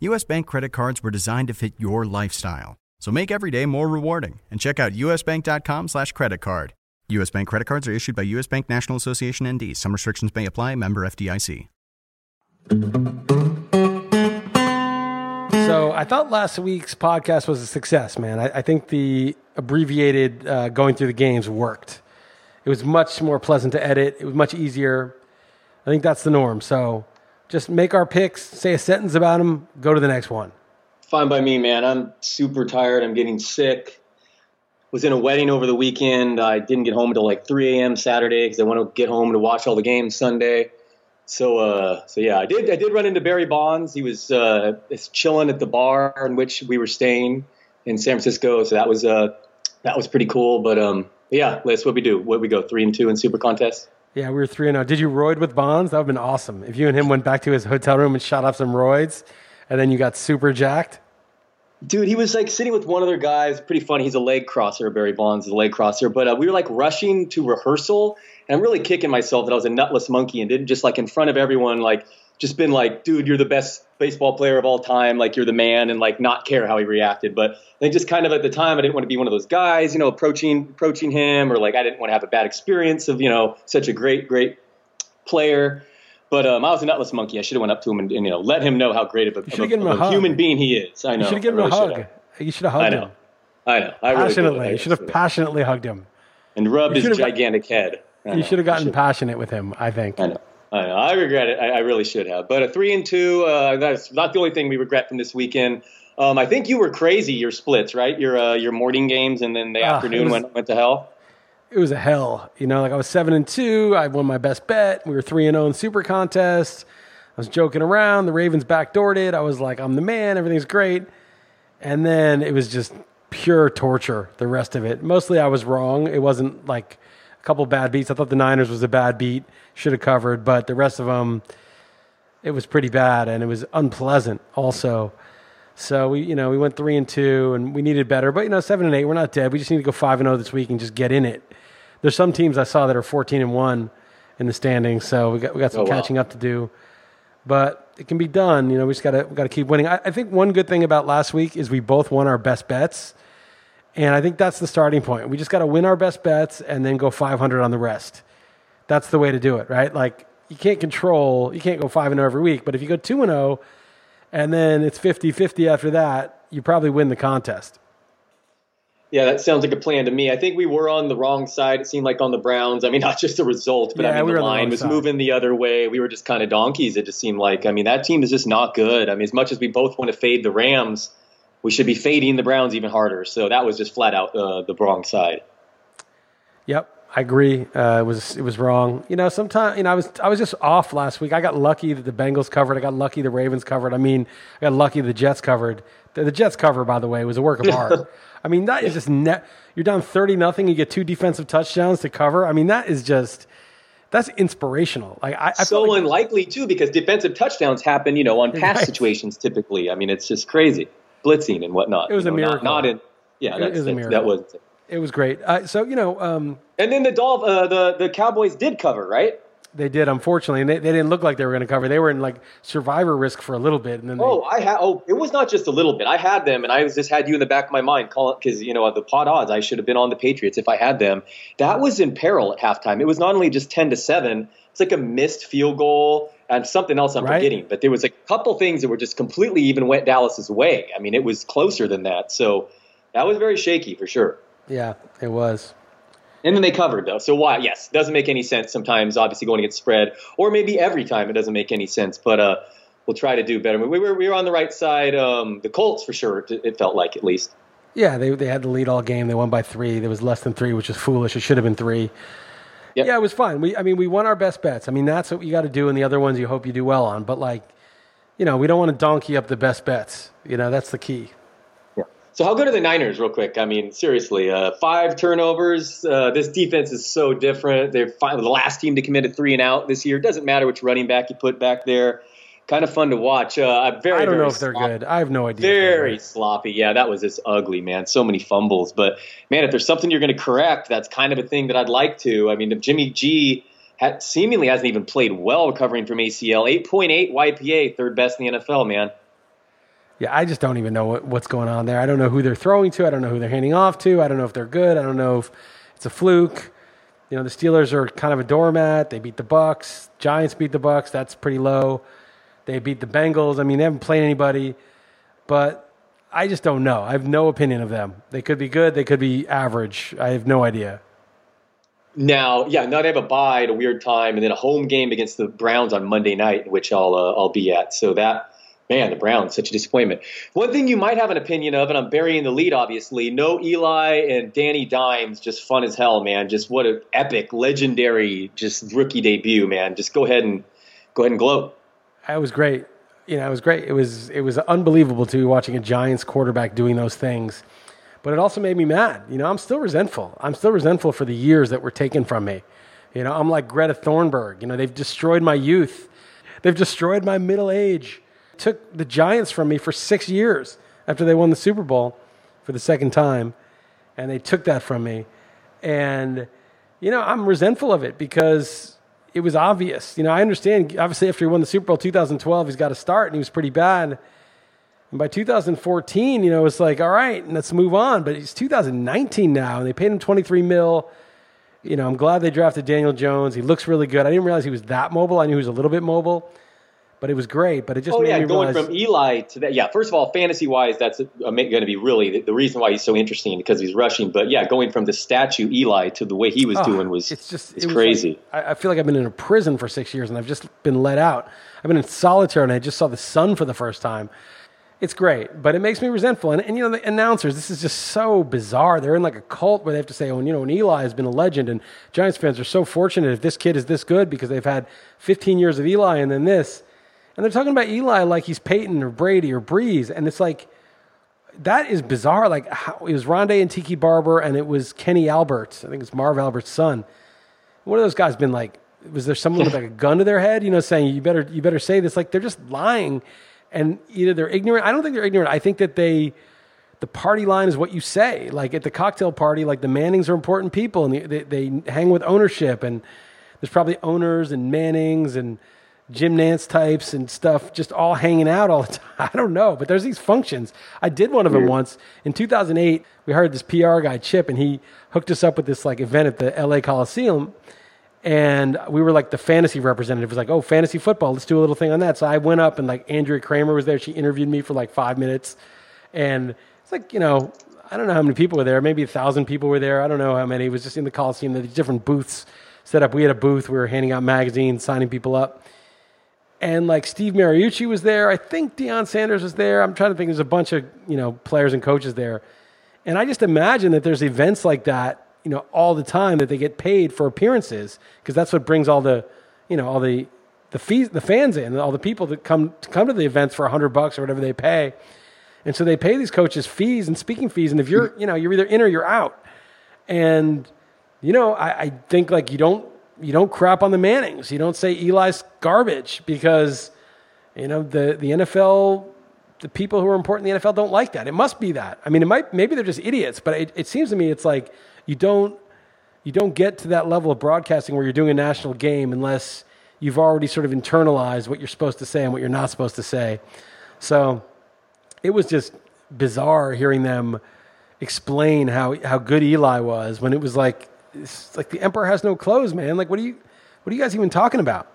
US Bank credit cards were designed to fit your lifestyle. So make every day more rewarding and check out usbank.com slash credit card. US Bank credit cards are issued by US Bank National Association ND. Some restrictions may apply. Member FDIC. So I thought last week's podcast was a success, man. I, I think the abbreviated uh, going through the games worked. It was much more pleasant to edit. It was much easier. I think that's the norm. So just make our picks, say a sentence about them, go to the next one. Fine by me, man. I'm super tired. I'm getting sick. Was in a wedding over the weekend. I didn't get home until like 3 a.m. Saturday because I want to get home to watch all the games Sunday. So, uh, so yeah, I did. I did run into Barry Bonds. He was uh, chilling at the bar in which we were staying in San Francisco. So that was uh, that was pretty cool. But um, yeah, Liss, what we do? What we go three and two in Super Contest? Yeah, we were three and zero. Did you roid with Bonds? That would have been awesome. If you and him went back to his hotel room and shot off some roids, and then you got super jacked. Dude, he was like sitting with one other guy. It's pretty funny. He's a leg crosser. Barry Bonds is a leg crosser. But uh, we were like rushing to rehearsal, and I'm really kicking myself that I was a nutless monkey and didn't just like in front of everyone like just been like, dude, you're the best baseball player of all time. Like you're the man, and like not care how he reacted. But I think just kind of at the time, I didn't want to be one of those guys, you know, approaching approaching him, or like I didn't want to have a bad experience of you know such a great great player. But um, I was a nutless monkey. I should have went up to him and, and, you know let him know how great of a, of a, of a human being he is. I know. You should have given him a hug. You should have hugged him. I know. him. I know. I Passionately. really you should have passionately hugged him. and rubbed his should've got- gigantic head. You should have gotten passionate with him, I think. I know. I know. I regret it. I, I really should have. But a three and two, uh, that's not the only thing we regret from this weekend. Um, I think you were crazy your splits, right? Your uh, your morning games and then the it afternoon was- went went to hell. It was a hell. You know, like I was seven and two. I won my best bet. We were three and zero in super contest. I was joking around. The Ravens backdoored it. I was like, I'm the man. Everything's great. And then it was just pure torture. The rest of it. Mostly, I was wrong. It wasn't like a couple bad beats. I thought the Niners was a bad beat. Should have covered, but the rest of them, it was pretty bad and it was unpleasant. Also. So we, you know, we went three and two, and we needed better. But you know, seven and eight, we're not dead. We just need to go five and zero this week and just get in it. There's some teams I saw that are fourteen and one in the standings, so we got we got some Oh, wow. catching up to do. But it can be done. You know, we just got to got to keep winning. I, I think one good thing about last week is we both won our best bets, and I think that's the starting point. We just got to win our best bets and then go 500 on the rest. That's the way to do it, right? Like you can't control, you can't go five and zero every week, but if you go two and zero and then it's 50-50 after that, you probably win the contest. Yeah, that sounds like a plan to me. I think we were on the wrong side. It seemed like on the Browns. I mean, not just the result, but Yeah, I mean we the on the line was side. moving the other way. We were just kind of donkeys. It just seemed like. I mean, that team is just not good. I mean, as much as we both want to fade the Rams, we should be fading the Browns even harder. So that was just flat out uh, the wrong side. Yep, I agree. Uh, it was it was wrong. You know, sometimes you know I was I was just off last week. I got lucky that the Bengals covered. I got lucky the Ravens covered. I mean, I got lucky the Jets covered. The, the Jets cover, by the way, was a work of art. I mean, that is just net. You're down thirty nothing. You get two defensive touchdowns to cover. I mean, that is just that's inspirational. Like I, I so like, unlikely too, because defensive touchdowns happen, you know, on pass Right. situations typically. I mean, it's just crazy, blitzing and whatnot. It was you a know, not- miracle. Not, in, yeah, It was a miracle. that was. it was great. Uh, so you know, um, And then the Dolph, uh, the the Cowboys did cover, right? they did unfortunately, and they, they didn't look like they were going to cover. They were in like survivor risk for a little bit, and then they, Oh, I had. Oh, it was not just a little bit. I had them, and I was just had you in the back of my mind, calling because you know the pot odds. I should have been on the Patriots if I had them. That was in peril at halftime. It was not only just ten to seven. It's like a missed field goal, and something else I'm Right. forgetting, but there was a couple things that were just completely even went Dallas's way. I mean, it was closer than that. So that was very shaky for sure. Yeah, it was. And then they covered though. So why? Yes, doesn't make any sense sometimes. Obviously going against spread, or maybe every time it doesn't make any sense. But uh, we'll try to do better. We were we were on the right side. Um, the Colts for sure. It, it felt like at least. Yeah, they they had the lead all game. They won by three. There was less than three, which is foolish. It should have been three. Yep. Yeah, it was fine. We, I mean, we won our best bets. I mean, that's what you got to do, and the other ones you hope you do well on. But like, you know, we don't want to donkey up the best bets. You know, that's the key. So how good are the Niners, real quick? I mean, seriously, uh, five turnovers. Uh, this defense is so different. They're finally the last team to commit a three and out this year. It doesn't matter which running back you put back there. Kind of fun to watch. Uh, I'm very, I don't very know if they're good. I have no idea. Very sloppy. Yeah, that was just ugly, man. So many fumbles. But man, if there's something you're going to correct, that's kind of a thing that I'd like to. I mean, if Jimmy G had, seemingly hasn't even played well recovering from ACL. 8.8 YPA, third best in the NFL, man. Yeah, I just don't even know what, what's going on there. I don't know who they're throwing to. I don't know who they're handing off to. I don't know if they're good. I don't know if it's a fluke. You know, the Steelers are kind of a doormat. They beat the Bucks. Giants beat the Bucks. That's pretty low. They beat the Bengals. I mean, they haven't played anybody, but I just don't know. I have no opinion of them. They could be good. They could be average. I have no idea. Now, yeah, now they have a bye at a weird time, and then a home game against the Browns on Monday night, which I'll uh, I'll be at. So that man, the Browns, such a disappointment. One thing you might have an opinion of, and I'm burying the lead, obviously. No Eli and Danny Dimes, just fun as hell, man. Just what an epic, legendary, just rookie debut, man. Just go ahead and go ahead and gloat. It was great. You know, it was great. It was it was unbelievable to be watching a Giants quarterback doing those things. But it also made me mad. You know, I'm still resentful. I'm still resentful for the years that were taken from me. You know, I'm like Greta Thunberg. You know, they've destroyed my youth. They've destroyed my middle age. Took the Giants from me for six years after they won the Super Bowl for the second time. And they took that from me. And, you know, I'm resentful of it because it was obvious. You know, I understand, obviously, after he won the Super Bowl 2012, he's got to start, and he was pretty bad. And by 2014, you know, it's like, all right, let's move on. But it's 2019 now, and they paid him 23 mil. You know, I'm glad they drafted Daniel Jones. He looks really good. I didn't realize he was that mobile. I knew he was a little bit mobile, but it was great. But it just Oh yeah, going realize. from Eli to that. Yeah, first of all, fantasy wise, that's going to be really the, the reason why he's so interesting because he's rushing. But yeah, going from the statue Eli to the way he was Oh, doing was it's just it's it crazy. like- I, I feel like I've been in a prison for six years and I've just been let out. I've been in solitary and I just saw the sun for the first time. It's great, but it makes me resentful. And, and you know, the announcers, this is just so bizarre. They're in like a cult where they have to say, oh, and, you know, and Eli has been a legend, and Giants fans are so fortunate if this kid is this good because they've had 15 years of Eli and then this. And they're talking about Eli like he's Peyton or Brady or Brees. And it's like, that is bizarre. Like, how, it was Rondé and Tiki Barber, and it was Kenny Albert. I think it's Marv Albert's son. One of those guys been like, was there someone with like a gun to their head, you know, saying you better you better say this? Like they're just lying, and either they're ignorant. I don't think they're ignorant. I think that they, the party line is what you say. Like at the cocktail party, like the Mannings are important people, and they, they, they hang with ownership, and there's probably owners and Mannings and Jim Nantz types and stuff just all hanging out all the time. I don't know, but there's these functions. I did one of them once. In 2008. We hired this PR guy Chip, and he hooked us up with this like event at the LA Coliseum. And we were like the fantasy representative It was like oh fantasy football let's do a little thing on that. So i went up and like andrea kremer was there. She interviewed me for like five minutes. And it's like you know i don't know how many people were there. Maybe a thousand people were there. I don't know how many. It was just in the coliseum. There's different booths set up. We had a booth. We were handing out magazines signing people up and like Steve Mariucci was there. I think Deion Sanders was there. I'm trying to think. There's a bunch of you know players and coaches there, and I just imagine that there's events like that, you know, all the time that they get paid for appearances because that's what brings all the, you know, all the the fees, the fans in, all the people that come to come to the events for a hundred bucks or whatever they pay, and so they pay these coaches fees and speaking fees, and if you're, you know, you're either in or you're out, and you know, I, I think like you don't you don't crap on the Mannings. You don't say Eli's garbage because you know the the NFL, the people who are important in the NFL don't like that. It must be that. I mean, it might maybe they're just idiots, but it, it seems to me it's like you don't you don't get to that level of broadcasting where you're doing a national game unless you've already sort of internalized what you're supposed to say and what you're not supposed to say. So it was just bizarre hearing them explain how how good Eli was when it was like it's like the emperor has no clothes, man. Like what are you what are you guys even talking about?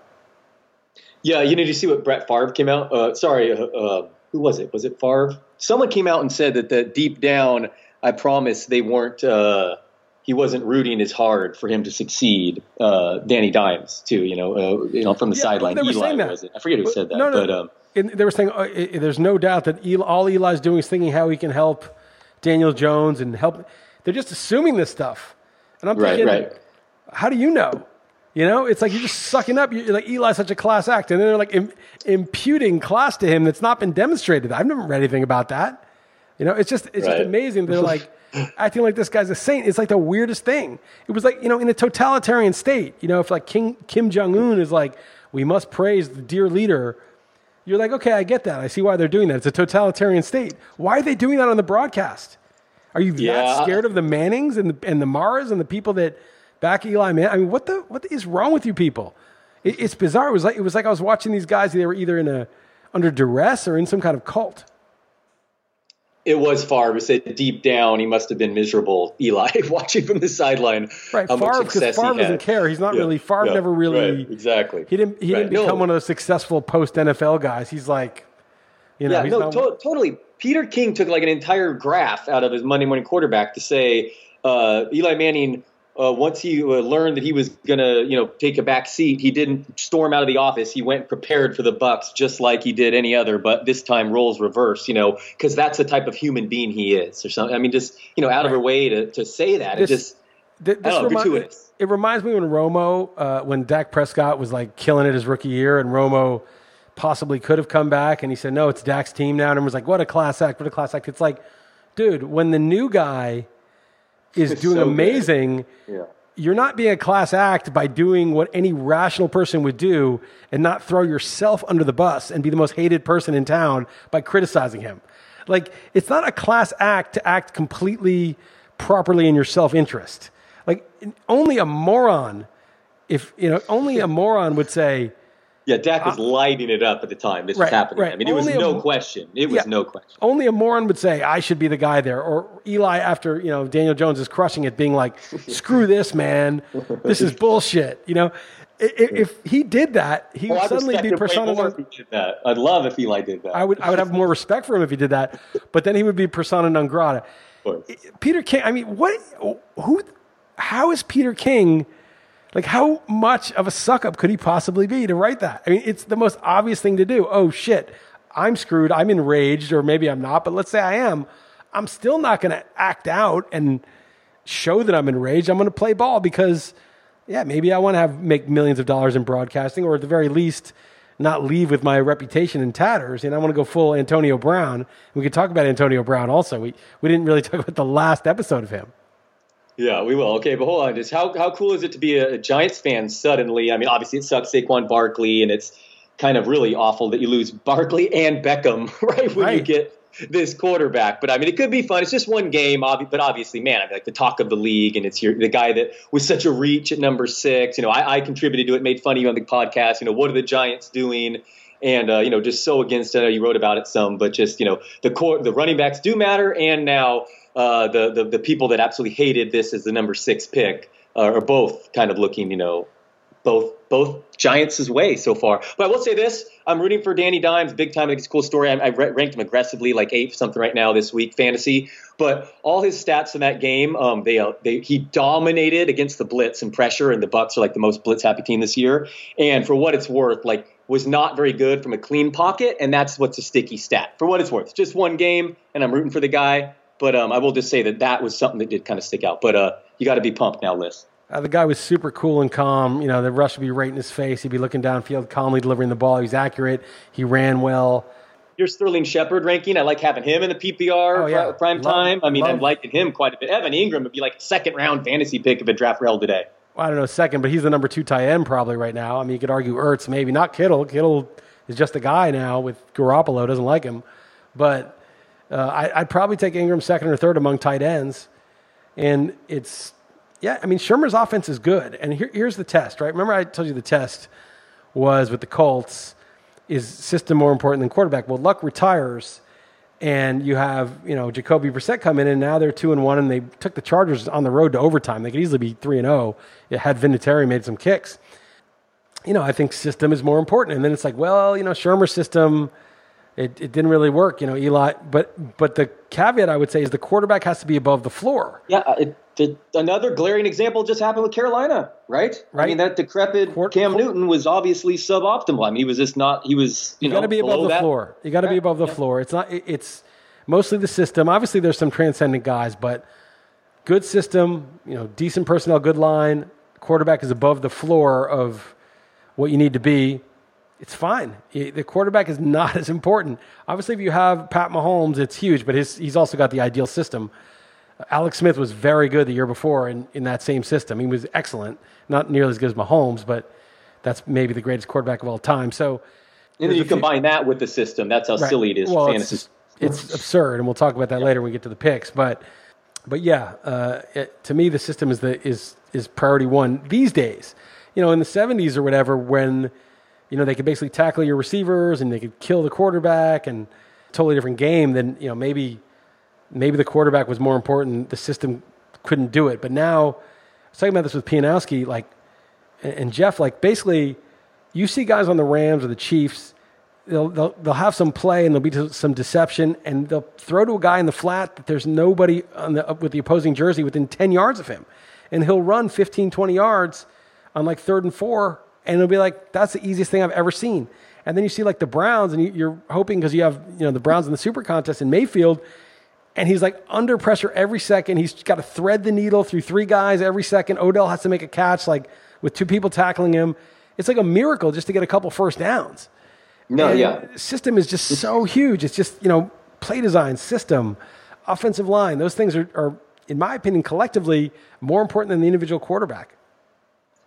Yeah, you need to see what Brett Favre came out? Uh, sorry, uh, uh, who was it? Was it Favre? Someone came out and said that, that deep down, I promise they weren't. Uh, he wasn't rooting as hard for him to succeed. Uh, Danny Dimes too, you know, uh, you know, from the Yeah, sideline. Eli was it? I forget who said that, No, no. but um, they were saying uh, i- i- there's no doubt that Eli, all Eli's doing is thinking how he can help Daniel Jones and help. They're just assuming this stuff, and I'm thinking, right. how do you know? You know, it's like you're just sucking up. You're like Eli's such a class act, and then they're like Im- imputing class to him that's not been demonstrated. I've never read anything about that. You know, it's just it's just amazing. They're like acting like this guy's a saint. It's like the weirdest thing. It was like you know, in a totalitarian state. You know, if like King Kim Jong Un is like, we must praise the dear leader. You're like, okay, I get that. I see why they're doing that. It's a totalitarian state. Why are they doing that on the broadcast? Are you Yeah, that scared of the Mannings and the and the Maras and the people that back Eli Man? I mean, what the what is wrong with you people? It, it's bizarre. It was like it was like I was watching these guys. They were either in a under duress or in some kind of cult. It was Favre said deep down he must have been miserable. Eli watching from the sideline, Right, how Favre because Favre doesn't care. He's not Yeah, really Favre. yeah, never really right, exactly. He didn't. He Right, didn't become no. one of those successful post NFL guys. He's like, you know, yeah, he's no, not, to- totally. Peter King took like an entire graph out of his Monday morning quarterback to say uh, Eli Manning. Uh, once he uh, learned that he was gonna, you know, take a back seat, he didn't storm out of the office. He went prepared for the Bucks, just like he did any other, but this time roles reverse. You know, because that's the type of human being he is, or something. I mean, just you know, out of her way to, to say that. This- it just Th- I this don't know, remi- gratuitous. It reminds me when Romo, uh, when Dak Prescott was like killing it his rookie year, and Romo possibly could have come back, and he said, "No, it's Dak's team now," and was like, "What a class act! What a class act!" It's like, dude, when the new guy is It's doing so amazing, yeah. you're not being a class act by doing what any rational person would do and not throw yourself under the bus and be the most hated person in town by criticizing him. Like, it's not a class act to act completely properly in your self interest. Like, only a moron, if, you know, only a moron would say, Yeah, Dak was uh, lighting it up at the time this Right, was happening. right. I mean, it was Only a no mo- question. It was Yeah. no question. only a moron would say I should be the guy there, or Eli after you know Daniel Jones is crushing it, being like, "Screw this, man! This is bullshit." You know, if he did that, he Oh, would suddenly be him persona. more non- if he did that. I'd love if Eli did that. I would I would have more respect for him if he did that, but then he would be persona non grata. Peter King. I mean, what? Who? How is Peter King? Like, how much of a suck up could he possibly be to write that? I mean, it's the most obvious thing to do. Oh shit, I'm screwed. I'm enraged, or maybe I'm not. But let's say I am. I'm still not going to act out and show that I'm enraged. I'm going to play ball because, yeah, maybe I want to have make millions of dollars in broadcasting, or at the very least, not leave with my reputation in tatters. And I want to go full Antonio Brown. We could talk about Antonio Brown also. We we didn't really talk about the last episode of him. Yeah, we will. Okay, but hold on. Just how how cool is it to be a, a Giants fan suddenly? I mean, obviously it sucks Saquon Barkley, and it's kind of really awful that you lose Barkley and Beckham right when you get this quarterback. But I mean, it could be fun. It's just one game, but obviously, man, I mean, like the talk of the league, and it's your the guy that was such a reach at number six. You know, I, I contributed to it, made fun of you on the podcast. You know, what are the Giants doing? And uh, you know, just so against. I know you wrote about it some, but just you know, the core, the running backs do matter, and now uh, the, the the people that absolutely hated this as the number six pick uh, are both kind of looking, you know, both both Giants' way so far. But I will say this: I'm rooting for Danny Dimes big time. I think it's a cool story. I, I ranked him aggressively, like eighth something right now this week fantasy. But all his stats in that game, um, they uh, they he dominated against the blitz and pressure, and the Bucks are like the most blitz happy team this year. And for what it's worth, like was not very good from a clean pocket, and that's what's a sticky stat. For what it's worth, just one game, and I'm rooting for the guy. But um, I will just say that that was something that did kind of stick out. But uh, you got to be pumped now, Liss. Uh, the guy was super cool and calm. You know, the rush would be right in his face. He'd be looking downfield, calmly delivering the ball. He was accurate. He ran well. your Sterling Shepard ranking. I like having him in the PPR Oh, yeah. pri- prime Love- time. I mean, I'm liking him quite a bit. Evan Engram would be like a second round fantasy pick if a draft held today. Well, I don't know second, but he's the number two tight end probably right now. I mean, you could argue Ertz, maybe not Kittle. Kittle is just a guy now with Garoppolo. Doesn't like him, but uh, I, I'd probably take Engram second or third among tight ends. And it's yeah, I mean Shurmur's offense is good. And here, here's the test, right? Remember I told you the test was with the Colts is system more important than quarterback. Well, Luck retires, and you have you know Jacoby Brissett come in, and now they're two and one, and they took the Chargers on the road to overtime. They could easily be three and zero. Had Vinatieri made some kicks. you know, I think system is more important. And then it's like, well, you know, Shurmur's system, it, it didn't really work, you know, Eli. But but the caveat I would say is the quarterback has to be above the floor. Yeah, uh, it, it, another glaring example just happened with Carolina, right? Right. I mean, that decrepit Court- Cam court- Newton was obviously suboptimal. I mean, he was just not. He was you, You got to be above the that. floor. You got to be above the yeah. floor. It's not. it- It's mostly the system. Obviously, there's some transcendent guys, but good system. You know, decent personnel, good line. Quarterback is above the floor of what you need to be. It's fine. The quarterback is not as important. Obviously, if you have Pat Mahomes, it's huge, but his, he's also got the ideal system. Alex Smith was very good the year before in, in that same system. He was excellent, not nearly as good as Mahomes, but that's maybe the greatest quarterback of all time. So, And then you a few- combine that with the system. That's how Right. silly it is. Well, it's, it's absurd, and we'll talk about that later when we get to the picks. But, but yeah, uh, it, to me, the system is the is is priority one these days. You know, in the '70s or whatever, when you know they could basically tackle your receivers and they could kill the quarterback, and totally different game. Then you know maybe maybe the quarterback was more important. The system couldn't do it. But now, I was talking about this with Pianowski, like, and, and Jeff, like, basically, you see guys on the Rams or the Chiefs, they'll, they'll, they'll have some play and there'll be some deception, and they'll throw to a guy in the flat that there's nobody on the, with the opposing jersey within 10 yards of him. And he'll run 15, 20 yards on like third and four, and it'll be like, that's the easiest thing I've ever seen. And then you see like the Browns, and you, you're hoping because you have you know the Browns in the Super Contest in Mayfield, and he's like under pressure every second. He's got to thread the needle through three guys every second. Odell has to make a catch like with two people tackling him. It's like a miracle just to get a couple first downs. no, And yeah. System is just so huge. It's just, you know, play design, system, offensive line. Those things are, are, in my opinion, collectively more important than the individual quarterback.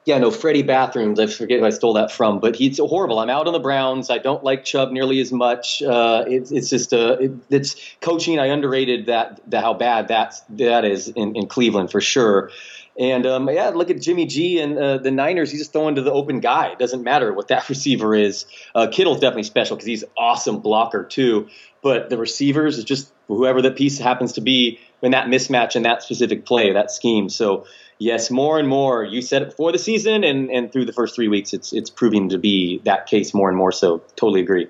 Yeah, no, Freddie Bathrooms. I forget who I stole that from, but he's horrible. I'm out on the Browns. I don't like Chubb nearly as much. Uh, it's it's just uh, it, it's coaching. I underrated that, that how bad that that is in, in Cleveland for sure. And um, yeah, look at Jimmy G and uh, the Niners. He's just throwing to the open guy. It doesn't matter what that receiver is. Uh, Kittle's definitely special because he's awesome blocker too. But the receivers is just whoever that piece happens to be in that mismatch in that specific play, that scheme. So yes, more and more. You said it before the season, and and through the first three weeks, it's it's proving to be that case more and more. So totally agree.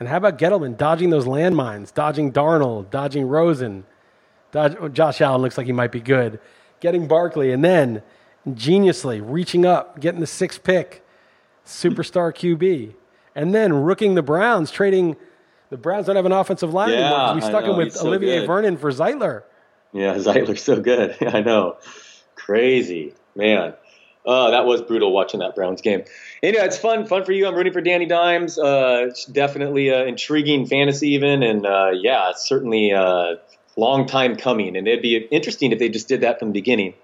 And how about Gettleman dodging those landmines, dodging Darnold, dodging Rosen? Dodge, oh, Josh Allen looks like he might be good. Getting Barkley, and then geniusly reaching up, getting the sixth pick, superstar QB. And then rooking the Browns, trading. The Browns don't have an offensive line anymore 'cause we stuck him with so Olivier good. Vernon for Zeitler. Yeah, Zeitler's so good. I know. Crazy. Man. Uh, that was brutal watching that Browns game. Anyway, it's fun. Fun for you. I'm rooting for Danny Dimes. Uh, it's definitely uh, intriguing fantasy, even. And uh, yeah, it's certainly a long time coming. And it'd be interesting if they just did that from the beginning.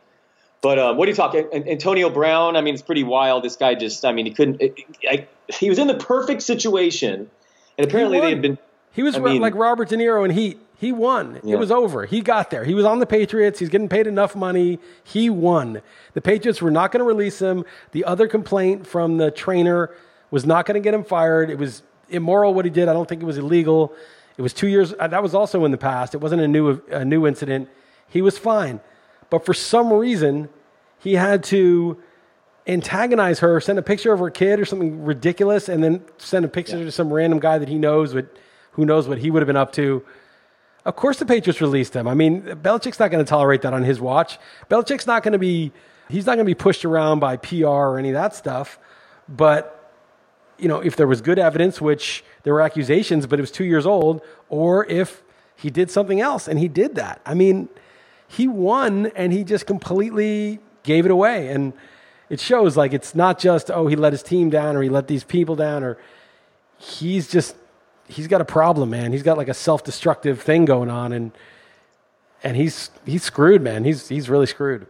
But uh, what are you talking? Antonio Brown, I mean, it's pretty wild. This guy just, I mean, he couldn't, I, he was in the perfect situation. And apparently they had been, He was I mean- like Robert De Niro in Heat. He won. Yeah. It was over. He got there. He was on the Patriots. He's getting paid enough money. He won. The Patriots were not going to release him. The other complaint from the trainer was not going to get him fired. It was immoral what he did. I don't think it was illegal. It was two years. uh, That was also in the past. It wasn't a new a new incident. He was fine, but for some reason, he had to antagonize her, send a picture of her kid or something ridiculous, and then send a picture to some random guy that he knows, what, who knows what he would have been up to. Of course, the Patriots released him. I mean, Belichick's not going to tolerate that on his watch. Belichick's not going to be, he's not going to be pushed around by PR or any of that stuff. But, you know, if there was good evidence, which there were accusations, but it was two years old, or if he did something else and he did that. I mean, he won and he just completely gave it away. And it shows like it's not just, oh, he let his team down or he let these people down or he's just, he's got a problem, man. He's got like a self destructive thing going on and, and he's, he's screwed, man. He's, he's really screwed.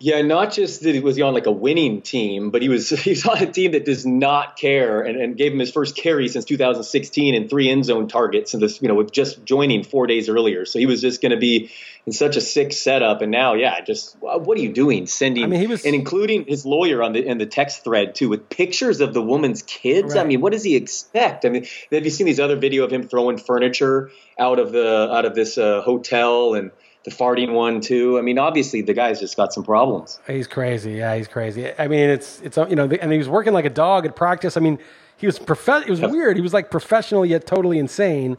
Yeah, not just that he was on like a winning team, but he was he was on a team that does not care and, and gave him his first carry since 2016 and three end zone targets and this you know with just joining four days earlier. So he was just going to be in such a sick setup. And now, yeah, just what are you doing? Sending I mean, he was- and including his lawyer on the in the text thread too with pictures of the woman's kids. I mean, what does he expect? I mean, have you seen these other video of him throwing furniture out of the out of this uh, hotel and the farting one too. I mean, obviously the guy's just got some problems. He's crazy. Yeah, he's crazy. I mean, it's it's you know, and he was working like a dog at practice. I mean, he was prof- It was weird. He was like professional yet totally insane,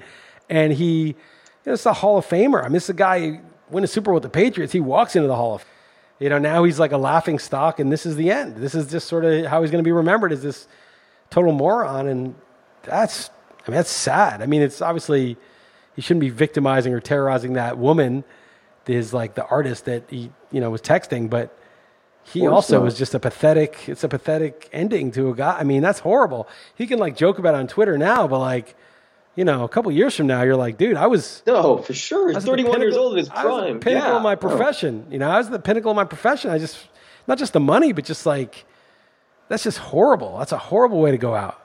and he, you know, it's a Hall of Famer. I mean, this a guy win a Super Bowl with the Patriots. He walks into the Hall of. You know, now he's like a laughing stock, and this is the end. This is just sort of how he's going to be remembered as this total moron, and that's I mean that's sad. I mean, it's obviously he shouldn't be victimizing or terrorizing that woman is like the artist that he you know was texting, but he also not. was just a pathetic. It's a pathetic ending to a guy. I mean, that's horrible. He can like joke about it on Twitter now, but like. You know, a couple years from now, you're like, dude, I was no for sure. He's 31 years old in his prime. I was the pinnacle yeah. of my profession. You know, I was the pinnacle of my profession. I just not just the money, but just like that's just horrible. That's a horrible way to go out.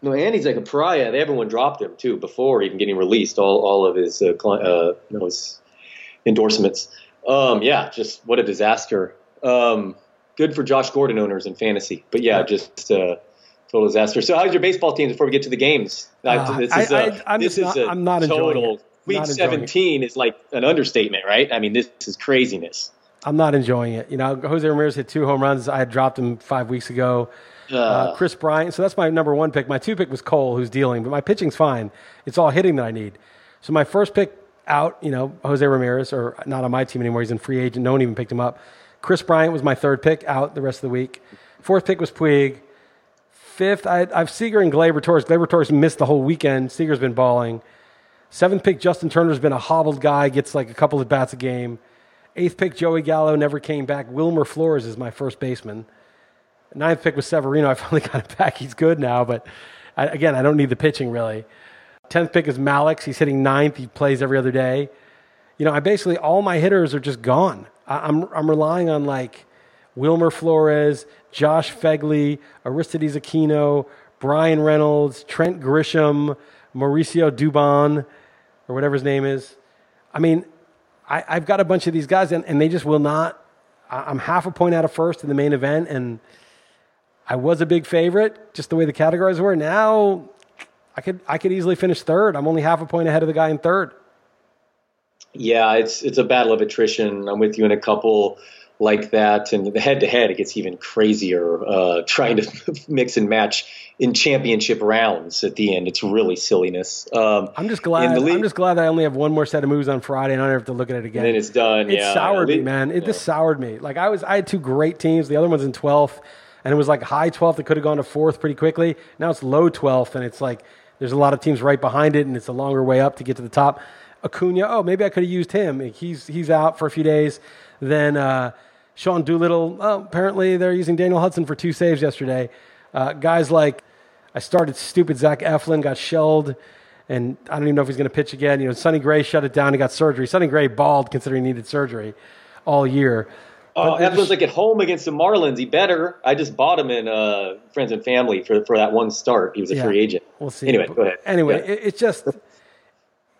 No, and he's like a pariah. Everyone dropped him too before even getting released. All all of his uh, uh, you know, his endorsements. Um, yeah, just what a disaster. Um, good for Josh Gordon owners in fantasy, but yeah, just uh, total disaster. So, how's your baseball team before we get to the games? Uh, this is, I, I, am this is not, I'm not total. It. Week not 17 is like an understatement, right? I mean, this is craziness. I'm not enjoying it. You know, Jose Ramirez hit two home runs. I had dropped him five weeks ago. Uh, uh, Kris Bryant. So that's my number one pick. My two pick was Cole, who's dealing, but my pitching's fine. It's all hitting that I need. So my first pick out, you know, Jose Ramirez, or not on my team anymore. He's in free agent. No one even picked him up. Kris Bryant was my third pick out the rest of the week. Fourth pick was Puig. Fifth, I, I've Seager and Gleyber Torres. Gleyber Torres missed the whole weekend. Seager's been balling. Seventh pick, Justin Turner's been a hobbled guy, gets like a couple of bats a game. Eighth pick, Joey Gallo never came back. Wilmer Flores is my first baseman. Ninth pick was Severino. I finally got it back. He's good now, but I, again, I don't need the pitching really. Tenth pick is Mallex. He's hitting ninth. He plays every other day. You know, I basically all my hitters are just gone. I, I'm I'm relying on like Wilmer Flores, Josh Phegley, Aristides Aquino, Bryan Reynolds, Trent Grisham, Mauricio Dubon, or whatever his name is. I mean, I, have got a bunch of these guys, and, and they just will not. I'm half a point out of first in the main event, and I was a big favorite, just the way the categories were. Now, I could I could easily finish third. I'm only half a point ahead of the guy in third. Yeah, it's it's a battle of attrition. I'm with you in a couple like that, and the head to head it gets even crazier. Uh, trying to mix and match in championship rounds at the end, it's really silliness. Um, I'm just glad. League, I'm just glad that I only have one more set of moves on Friday, and I don't have to look at it again. And it's done. It yeah, soured me, man. It yeah. just soured me. Like I was, I had two great teams. The other one's in 12th, and it was like high 12th that could have gone to fourth pretty quickly. Now it's low 12th, and it's like there's a lot of teams right behind it, and it's a longer way up to get to the top. Acuna, oh, maybe I could have used him. He's he's out for a few days. Then. Uh, Sean Doolittle, oh, apparently they're using Daniel Hudson for two saves yesterday. Uh, guys like, I started stupid Zach Eflin, got shelled, and I don't even know if he's going to pitch again. You know, Sonny Gray shut it down. He got surgery. Sonny Gray balled considering he needed surgery all year. Oh, Eflin's just, like at home against the Marlins. He better. I just bought him in uh, Friends and Family for, for that one start. He was a yeah, free agent. We'll see. Anyway, go ahead. Anyway, yeah. it, it's just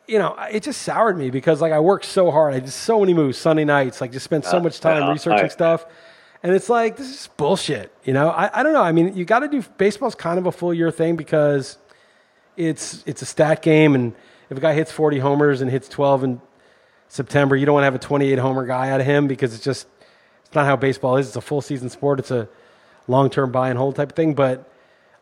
you know, it just soured me because like I worked so hard. I did so many moves Sunday nights, like just spent so uh, much time uh, researching I, stuff. And it's like, this is bullshit. You know, I, I don't know. I mean, you got to do baseball's kind of a full year thing because it's, it's a stat game. And if a guy hits 40 homers and hits 12 in September, you don't want to have a 28 homer guy out of him because it's just, it's not how baseball is. It's a full season sport. It's a long term buy and hold type of thing. But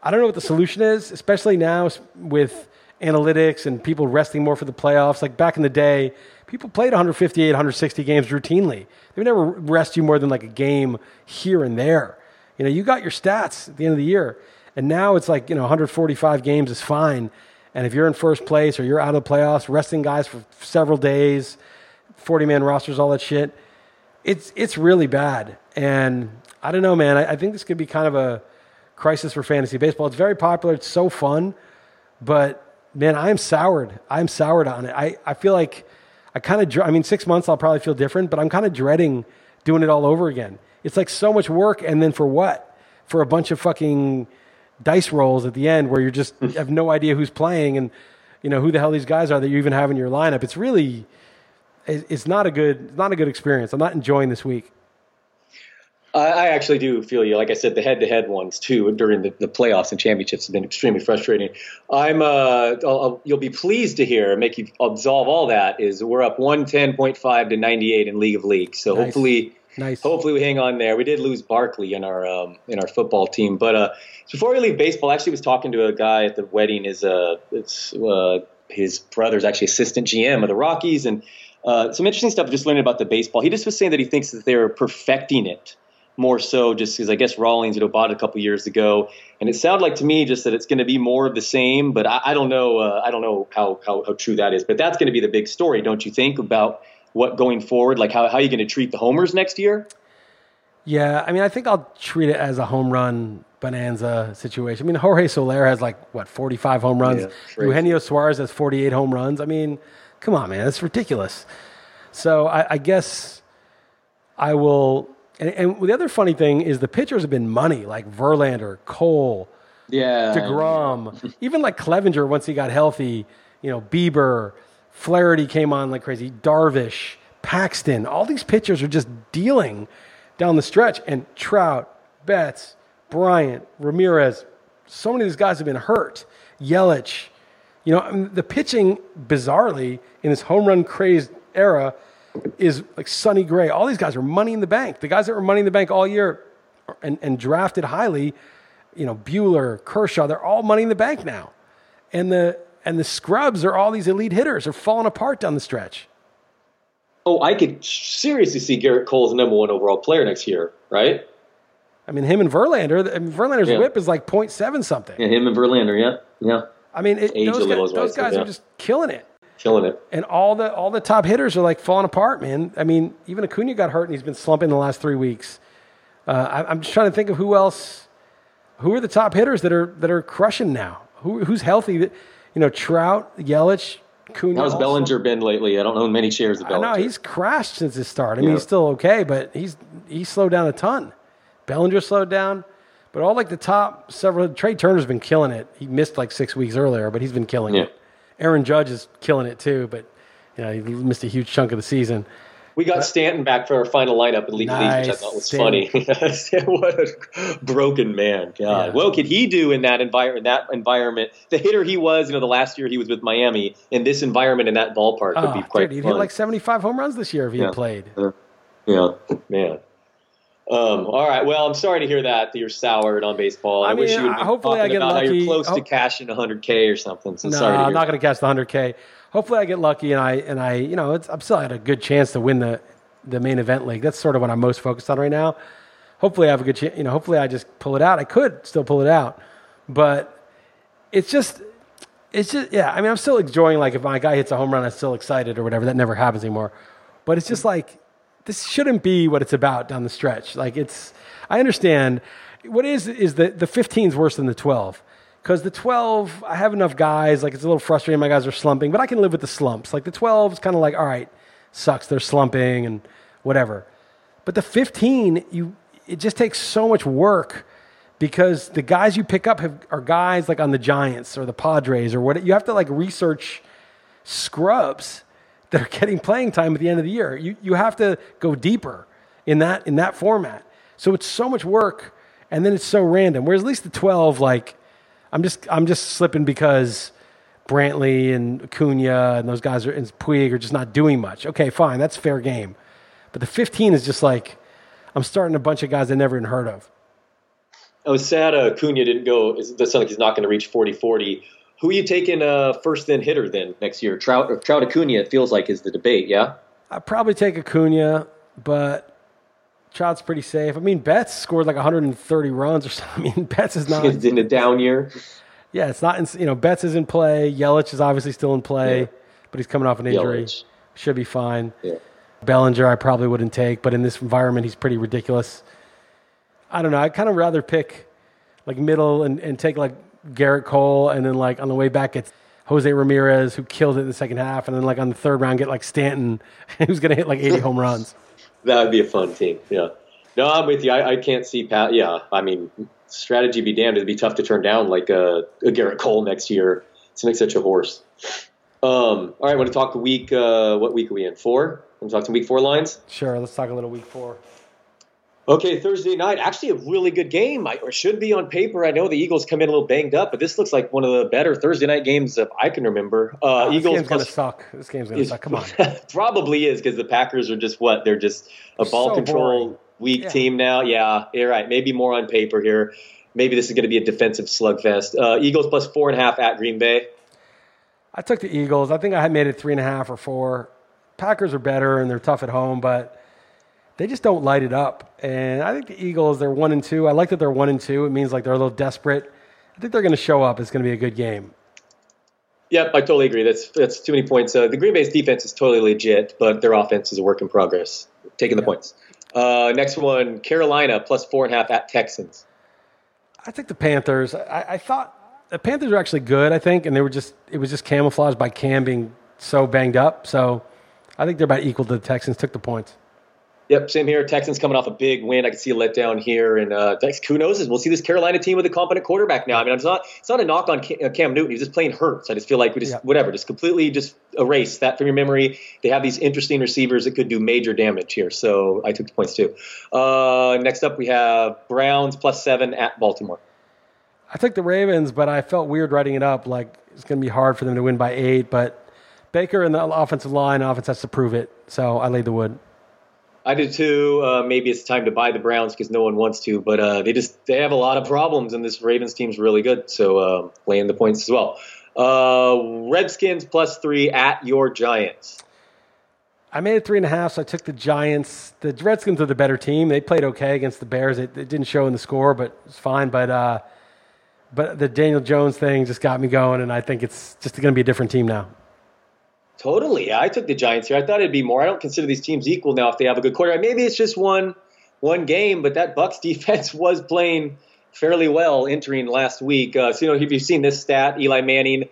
I don't know what the solution is, especially now with analytics and people resting more for the playoffs. Like back in the day, people played 158, 160 games routinely. They would never rest you more than like a game here and there. You know, you got your stats at the end of the year. And now it's like, you know, 145 games is fine. And if you're in first place or you're out of the playoffs, resting guys for several days, 40 man rosters, all that shit, it's, it's really bad. And I don't know, man. I, I think this could be kind of a crisis for fantasy baseball. It's very popular. It's so fun. But man, I'm soured. I'm soured on it. I, I feel like I kind of, I mean, six months I'll probably feel different, but I'm kind of dreading doing it all over again. It's like so much work, and then for what? For a bunch of fucking dice rolls at the end where you're just have no idea who's playing and you know who the hell these guys are that you even have in your lineup. It's really, it's not a good, not a good experience. I'm not enjoying this week. I, I actually do feel you. Like I said, the head-to-head ones too during the, the playoffs and championships have been extremely frustrating. I'm. Uh, I'll, I'll, you'll be pleased to hear, make you absolve all that. Is we're up 110.5 to 98 in League of Leagues. So Nice. hopefully. Nice. Hopefully we hang on there. We did lose Barkley in our um, in our football team, but uh, before we leave baseball, I actually was talking to a guy at the wedding. Is uh, it's uh, his brother's actually assistant GM of the Rockies, and uh, some interesting stuff. Just learning about the baseball. He just was saying that he thinks that they're perfecting it more so, just because I guess Rawlings you know bought it a couple years ago, and it sounded like to me just that it's going to be more of the same. But I, I don't know. Uh, I don't know how, how how true that is. But that's going to be the big story, don't you think? About what going forward, like how how are you going to treat the homers next year? Yeah, I mean, I think I'll treat it as a home run bonanza situation. I mean, Jorge Soler has like what forty five home runs. Yeah. Eugenio Suarez has forty eight home runs. I mean, come on, man, that's ridiculous. So I, I guess I will. And, and the other funny thing is the pitchers have been money, like Verlander, Cole, Yeah, Degrom, even like Clevinger once he got healthy. You know, Bieber, Flaherty came on like crazy. Darvish, Paxton, all these pitchers are just dealing down the stretch. And Trout, Betts, Bryant, Ramirez, so many of these guys have been hurt. Yelich, you know, the pitching bizarrely in this home run crazed era is like Sonny Gray. All these guys are money in the bank. The guys that were money in the bank all year and, and drafted highly, you know, Buehler, Kershaw, they're all money in the bank now. And the and the scrubs are all these elite hitters. They're falling apart down the stretch. Oh, I could seriously see Gerrit Cole as the number one overall player next year, right? I mean, him and Verlander. I mean, Verlander's Yeah. whip is like 0.7 something. Yeah, him and Verlander, yeah, yeah, I mean, it, those, guys, is what I those guys yeah. are just killing it. killing it. And all the all the top hitters are like falling apart, man. I mean, even Acuna got hurt and he's been slumping the last three weeks. Uh, I, I'm just trying to think of who else. Who are the top hitters that are that are crushing now? Who, who's healthy? That you know, Trout, Yelich, Acuna. How's also. Bellinger been lately? I don't know many shares of Bellinger. know he's crashed since his start. I mean, Yeah. he's still okay, but he's he slowed down a ton. Bellinger slowed down, but all like the top several. Trea Turner's been killing it. He missed like six weeks earlier, but he's been killing Yeah. it. Aaron Judge is killing it too, but you know, he missed a huge chunk of the season. we got Stanton back for our final lineup in League of Leagues, which I Nice, thought was Stanton. funny. what a broken man! God, Yeah. what could he do in that environment? That environment, the hitter he was, you know, the last year he was with Miami, in this environment in that ballpark would Oh, be ah, quite dude, he'd hit like 75 home runs this year if he Yeah. had played. yeah, man. Um, all right. Well, I'm sorry to hear that that you're soured on baseball. I, I wish mean, you would. uh, hopefully I get lucky. you're close Ho- to cashing 100k or something. So No, sorry. I'm not going to cash the 100K. Hopefully, I get lucky and I and I, you know, it's, I'm still at a good chance to win the the main event league. That's sort of what I'm most focused on right now. Hopefully, I have a good chance. You know, hopefully, I just pull it out. I could still pull it out, but it's just, it's just, yeah. I mean, I'm still enjoying. Like, if my guy hits a home run, I'm still excited or whatever. That never happens anymore. But it's just like this shouldn't be what it's about down the stretch. Like, it's. I understand. What is is the the 15 is worse than the 12 because the 12 I have enough guys. Like, it's a little frustrating. My guys are slumping, but I can live with the slumps. Like the 12 is kind of like, all right, sucks. They're slumping and whatever. But the 15, you it just takes so much work because the guys you pick up have, are guys like on the Giants or the Padres or what. You have to like research scrubs that are getting playing time at the end of the year. You you have to go deeper in that in that format. So it's so much work, and then it's so random. Whereas at least the 12, like I'm just I'm just slipping because. Brantley and Acuna and those guys are and Puig are just not doing much. Okay, fine, that's fair game. But the 15 is just like I'm starting a bunch of guys I never even heard of. I was sad uh, Cunha didn't go. It does sound like he's not going to reach 40 40. Who are you taking uh, first then hitter then next year? Trout or Trout Acuna, it feels like, is the debate, yeah? I'd probably take Acuna, but Trout's pretty safe. I mean, Betts scored like 130 runs or something. I mean, Betts is not. It's in a down year. Yeah, it's not. In, you know, Betts is in play. Yelich is obviously still in play, Yeah. but he's coming off an injury. Yelich. Should be fine. Yeah. Bellinger, I probably wouldn't take, but in this environment, he's pretty ridiculous. I don't know. I'd kind of rather pick like middle and, and take like Gerrit Cole, and then like on the way back, it's Jose Ramirez, who killed it in the second half, and then like on the third round, get like Stanton, who's going to hit like 80 home runs. That would be a fun team, yeah. No, I'm with you. I, I can't see Pat. Yeah, I mean, strategy be damned. It'd be tough to turn down like a, a Gerrit Cole next year. It's like such a horse. Um, all right, want to talk the week? Uh, what week are we in? Four. Want to talk some week four lines? Sure, let's talk a little week four. Okay, Thursday night, actually a really good game, I, or should be on paper. I know the Eagles come in a little banged up, but this looks like one of the better Thursday night games I can remember. Uh, Oh, this Eagles game's gonna suck. This game's gonna is- suck. Come on. probably is because the Packers are just what? They're just a ball So control boring. weak Yeah. team now. Yeah, you're right. Maybe more on paper here. Maybe this is going to be a defensive slugfest. Uh, Eagles plus four and a half at Green Bay. I took the Eagles. I think I had made it three and a half or four. Packers are better and they're tough at home, but they just don't light it up. And I think the Eagles, they're one and two. I like that they're one and two. It means like they're a little desperate. I think they're going to show up. It's going to be a good game. Yep, I totally agree. That's that's too many points. Uh, the Green Bay's defense is totally legit, but their offense is a work in progress. Taking the points. Uh, next one, Carolina plus four and a half at Texans. I think the Panthers. I, I thought the Panthers were actually good. I think, and they were just it was just camouflaged by Cam being so banged up. So I think they're about equal to the Texans. Took the points. Yep, same here. Texans coming off a big win. I can see a letdown here, and uh, who knows? We'll see this Carolina team with a competent quarterback now. I mean, it's not it's not a knock on Cam, uh, Cam Newton. He's just playing hurts. I just feel like we just Yeah. whatever, just completely just erase that from your memory. They have these interesting receivers that could do major damage here. So I took the points too. Uh, next up, we have Browns plus seven at Baltimore. I took the Ravens, but I felt weird writing it up. Like it's going to be hard for them to win by eight. But Baker and the offensive line, offense has to prove it. So I laid the wood. I did too. Uh, maybe it's time to buy the Browns because no one wants to, but uh, they just they have a lot of problems, and this Ravens team's really good. So uh, laying the points as well. Uh, Redskins plus three at your Giants. I made it three and a half, so I took the Giants. The Redskins are the better team. They played okay against the Bears. It, it didn't show in the score, but it's fine. But uh, but the Daniel Jones thing just got me going, and I think it's just going to be a different team now. Totally, I took the Giants here. I thought it'd be more. I don't consider these teams equal now if they have a good quarterback. Maybe it's just one one game, but that Bucs defense was playing fairly well entering last week. Uh, so you know, if you've seen this stat, Eli Manning,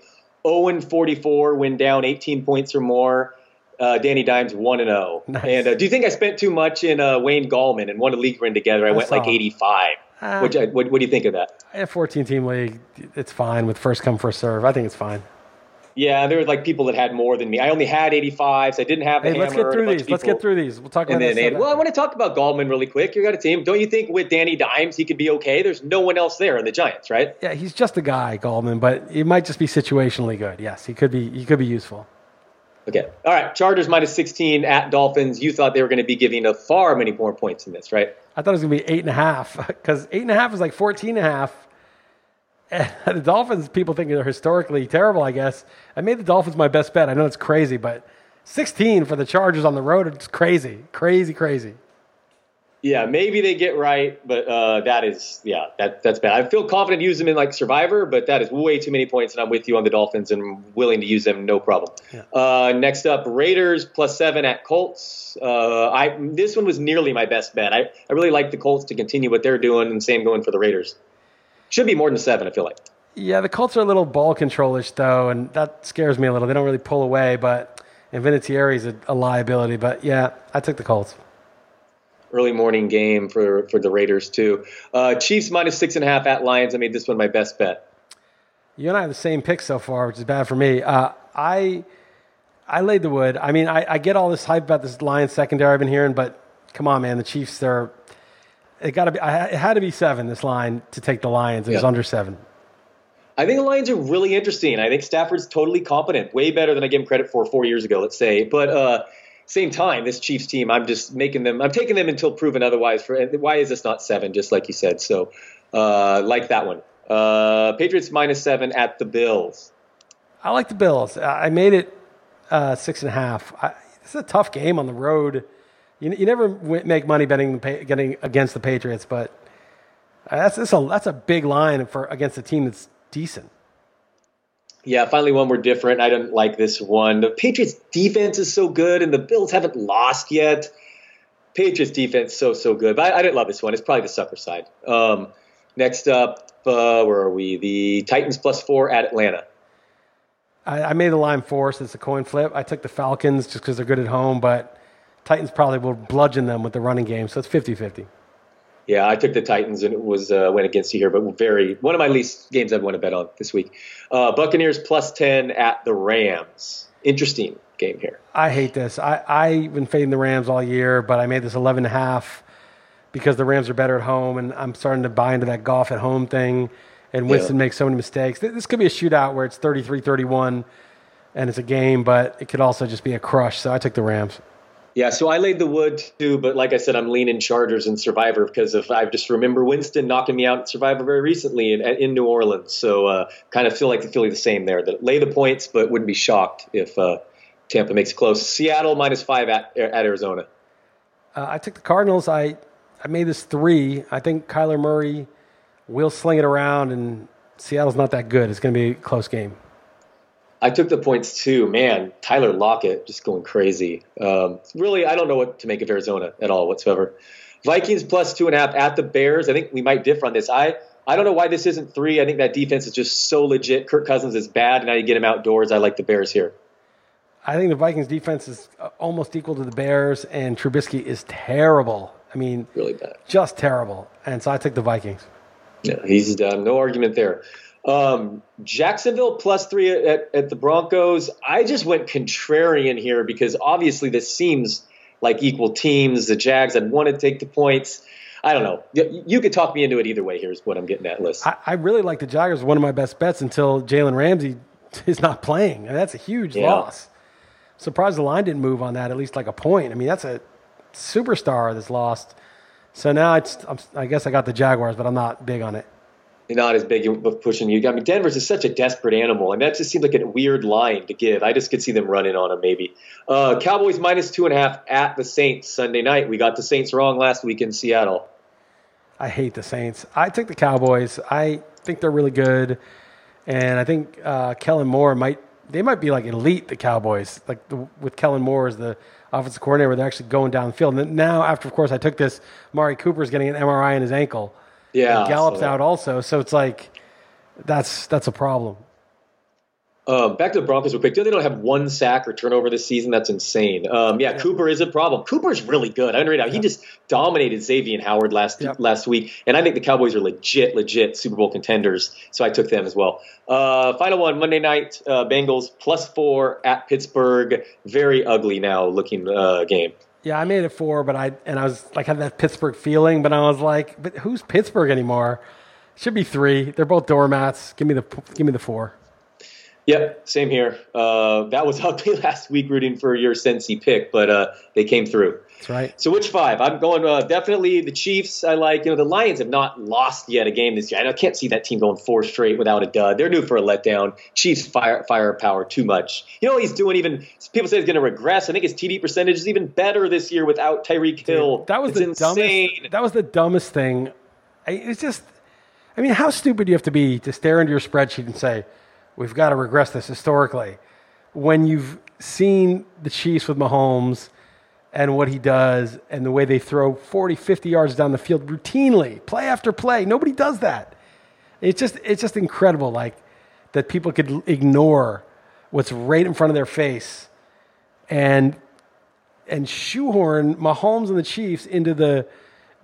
0 44 when down 18 points or more. Uh, Danny Dimes one and zero. Nice. And uh, do you think I spent too much in uh, Wayne Gallman and won a league run together? I, went like saw. 85. Ah. Which I, what, what do you think of that? A 14 team league, it's fine with first come, first serve. I think it's fine. Yeah, there were like people that had more than me. I only had 85, so I didn't have the Hey, let's get through these. Let's get through these. We'll talk about And then, well, I want to talk about Gallman really quick. You got a team. Don't you think with Danny Dimes he could be okay? There's no one else there in the Giants, right? yeah, he's just a guy, Gallman, but he might just be situationally good. Yes, he could be. He could be useful. Okay. All right. Chargers minus 16 at Dolphins. You thought they were going to be giving a far many more points than this, right? I thought it was going to be eight and a half because eight and a half is like 14 and a half. The Dolphins, people think they're historically terrible, I guess. I made the Dolphins my best bet. I know it's crazy, but 16 for the Chargers on the road, it's crazy, crazy, crazy. Yeah, maybe they get right, but uh, that is yeah, that that's bad. I feel confident to use them in like Survivor, but that is way too many points, and I'm with you on the Dolphins and willing to use them, no problem. Uh, next up, Raiders plus seven at Colts. Uh, I this one was nearly my best bet. I, I really like the Colts to continue what they're doing, and same going for the Raiders. Should be more than seven, I feel like. Yeah, the Colts are a little ball controlish, though, and that scares me a little. They don't really pull away, but and is a, a liability. But yeah, I took the Colts. Early morning game for for the Raiders too. Uh, Chiefs minus six and a half at Lions. I made this one my best bet. You and I have the same pick so far, which is bad for me. Uh, I I laid the wood. I mean, I, I get all this hype about this Lions secondary I've been hearing, but come on, man, the Chiefs they're it got to be. I, it had to be seven. This line to take the Lions. It was under seven. I think the Lions are really interesting. I think Stafford's totally competent, way better than I gave him credit for four years ago, let's say. But uh, same time, this Chiefs team, I'm just making them. I'm taking them until proven otherwise. For why is this not seven? Just like you said. So, uh, like that one. Uh, Patriots minus seven at the Bills. I like the Bills. I I made it uh, six and a half. I, it's a tough game on the road. You, you never make money betting the, getting against the Patriots, but uh, that's that's a that's a big line for against a team that's decent. Yeah, finally one we're different. I don't like this one. The Patriots defense is so good, and the Bills haven't lost yet. Patriots defense so so good, but I, I didn't love this one. It's probably the sucker side. Um, next up, uh, where are we? The Titans plus four at Atlanta. I, I made the line four, so it's a coin flip. I took the Falcons just because they're good at home, but Titans probably will bludgeon them with the running game, so it's 50 50. Yeah, I took the Titans and it was uh, went against you here, but very one of my least games I'd want to bet on this week. Uh, Buccaneers plus ten at the Rams. Interesting game here. I hate this. I, I've been fading the Rams all year, but I made this 11 and a half. because the Rams are better at home, and I'm starting to buy into that Goff at home thing. And Winston makes so many mistakes. This could be a shootout where it's 33-31 and it's a game, but it could also just be a crush. So I took the Rams. Yeah, so I laid the wood too, but like I said, I'm leaning Chargers and Survivor because of I just remember Winston knocking me out in Survivor very recently in, in New Orleans. So uh, kind of feel like the Philly the same there. That lay the points, but wouldn't be shocked if uh, Tampa makes it close. Seattle minus five at at Arizona. Uh, I took the Cardinals. I I made this three. I think Kyler Murray will sling it around, and Seattle's not that good. It's going to be a close game. I took the points too. Man, Tyler Lockett just going crazy. Um, really, I don't know what to make of Arizona at all whatsoever. Vikings plus two and a half at the Bears. I think we might differ on this. I I don't know why this isn't three. I think that defense is just so legit. Kirk Cousins is bad, and now you get him outdoors. I like the Bears here. I think the Vikings defense is uh, almost equal to the Bears, and Trubisky is terrible. I mean, really bad, just terrible. And so I took the Vikings. Yeah, he's done. No argument there. Um, Jacksonville plus three at, at the Broncos. I just went contrarian here because obviously this seems like equal teams. The Jags had want to take the points. I don't know. You, could talk me into it either way. Here's what I'm getting at, Liss. I, I really like the Jaguars. One of my best bets until Jalen Ramsey is not playing. And that's a huge yeah. loss. Surprised the line didn't move on that at least like a point. I mean, that's a superstar that's lost. So now it's, i guess I got the Jaguars, but I'm not big on it not as big of pushing you. I mean, Denver's is such a desperate animal, and that just seemed like a weird line to give. I just could see them running on them maybe. Uh, Cowboys minus two and a half at the Saints Sunday night. We got the Saints wrong last week in Seattle. I hate the Saints. I took the Cowboys. I think they're really good, and I think uh, Kellen Moore might. They might be like elite. The Cowboys, like the, with Kellen Moore as the offensive coordinator, they're actually going down the field. And now, after of course, I took this. Amari Cooper's getting an MRI in his ankle. Yeah, so. out also, so it's like that's that's a problem. Uh, back to the Broncos real quick. They don't have one sack or turnover this season. That's insane. Um, yeah, yeah, Cooper is a problem. Cooper's really good. I underrate how yeah. he just dominated Xavien Howard last yeah. last week, and I think the Cowboys are legit, legit Super Bowl contenders. So I took them as well. Uh, final one Monday night uh, Bengals plus four at Pittsburgh. Very ugly now looking uh, game. Yeah, I made it four, but I and I was like had that Pittsburgh feeling, but I was like, but who's Pittsburgh anymore? Should be three. They're both doormats. Give me the give me the four. Yep, same here. Uh, that was ugly last week rooting for your Cincy pick, but uh, they came through. That's right. So which five? I'm going uh, definitely the Chiefs. I like. You know, the Lions have not lost yet a game this year. I can't see that team going four straight without a dud. They're due for a letdown. Chiefs fire firepower too much. You know, he's doing even. People say he's going to regress. I think his TD percentage is even better this year without Tyreek Hill. Dude, that was it's the insane. dumbest. That was the dumbest thing. It's just. I mean, how stupid do you have to be to stare into your spreadsheet and say? we've got to regress this historically. When you've seen the Chiefs with Mahomes and what he does and the way they throw 40, 50 yards down the field routinely, play after play, nobody does that. It's just, it's just incredible, like that people could ignore what's right in front of their face and and shoehorn Mahomes and the Chiefs into the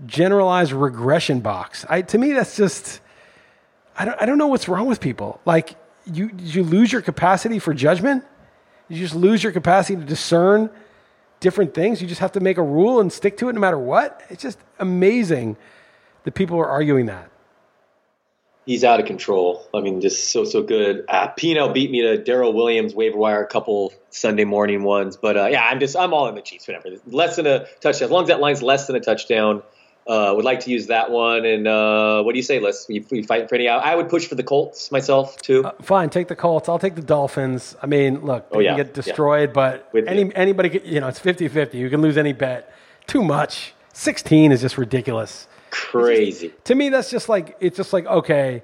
generalized regression box. I, to me, that's just I don't I don't know what's wrong with people. Like you you lose your capacity for judgment? You just lose your capacity to discern different things? You just have to make a rule and stick to it no matter what? It's just amazing that people are arguing that. He's out of control. I mean, just so so good. Uh, Pino beat me to Darrel Williams waiver wire a couple Sunday morning ones, but uh, yeah, I'm just I'm all in the Chiefs. Whatever, less than a touchdown. As long as that line's less than a touchdown, uh, would like to use that one. And uh, what do you say, Liss? We, we fight for any? I would push for the Colts myself too. Uh, fine, take the Colts. I'll take the Dolphins. I mean, look, oh, they oh, yeah, can get destroyed, yeah. but With any you. anybody, you know, it's 50-50. You can lose any bet. Too much. Sixteen is just ridiculous. Crazy. Just, to me, that's just like it's just like okay,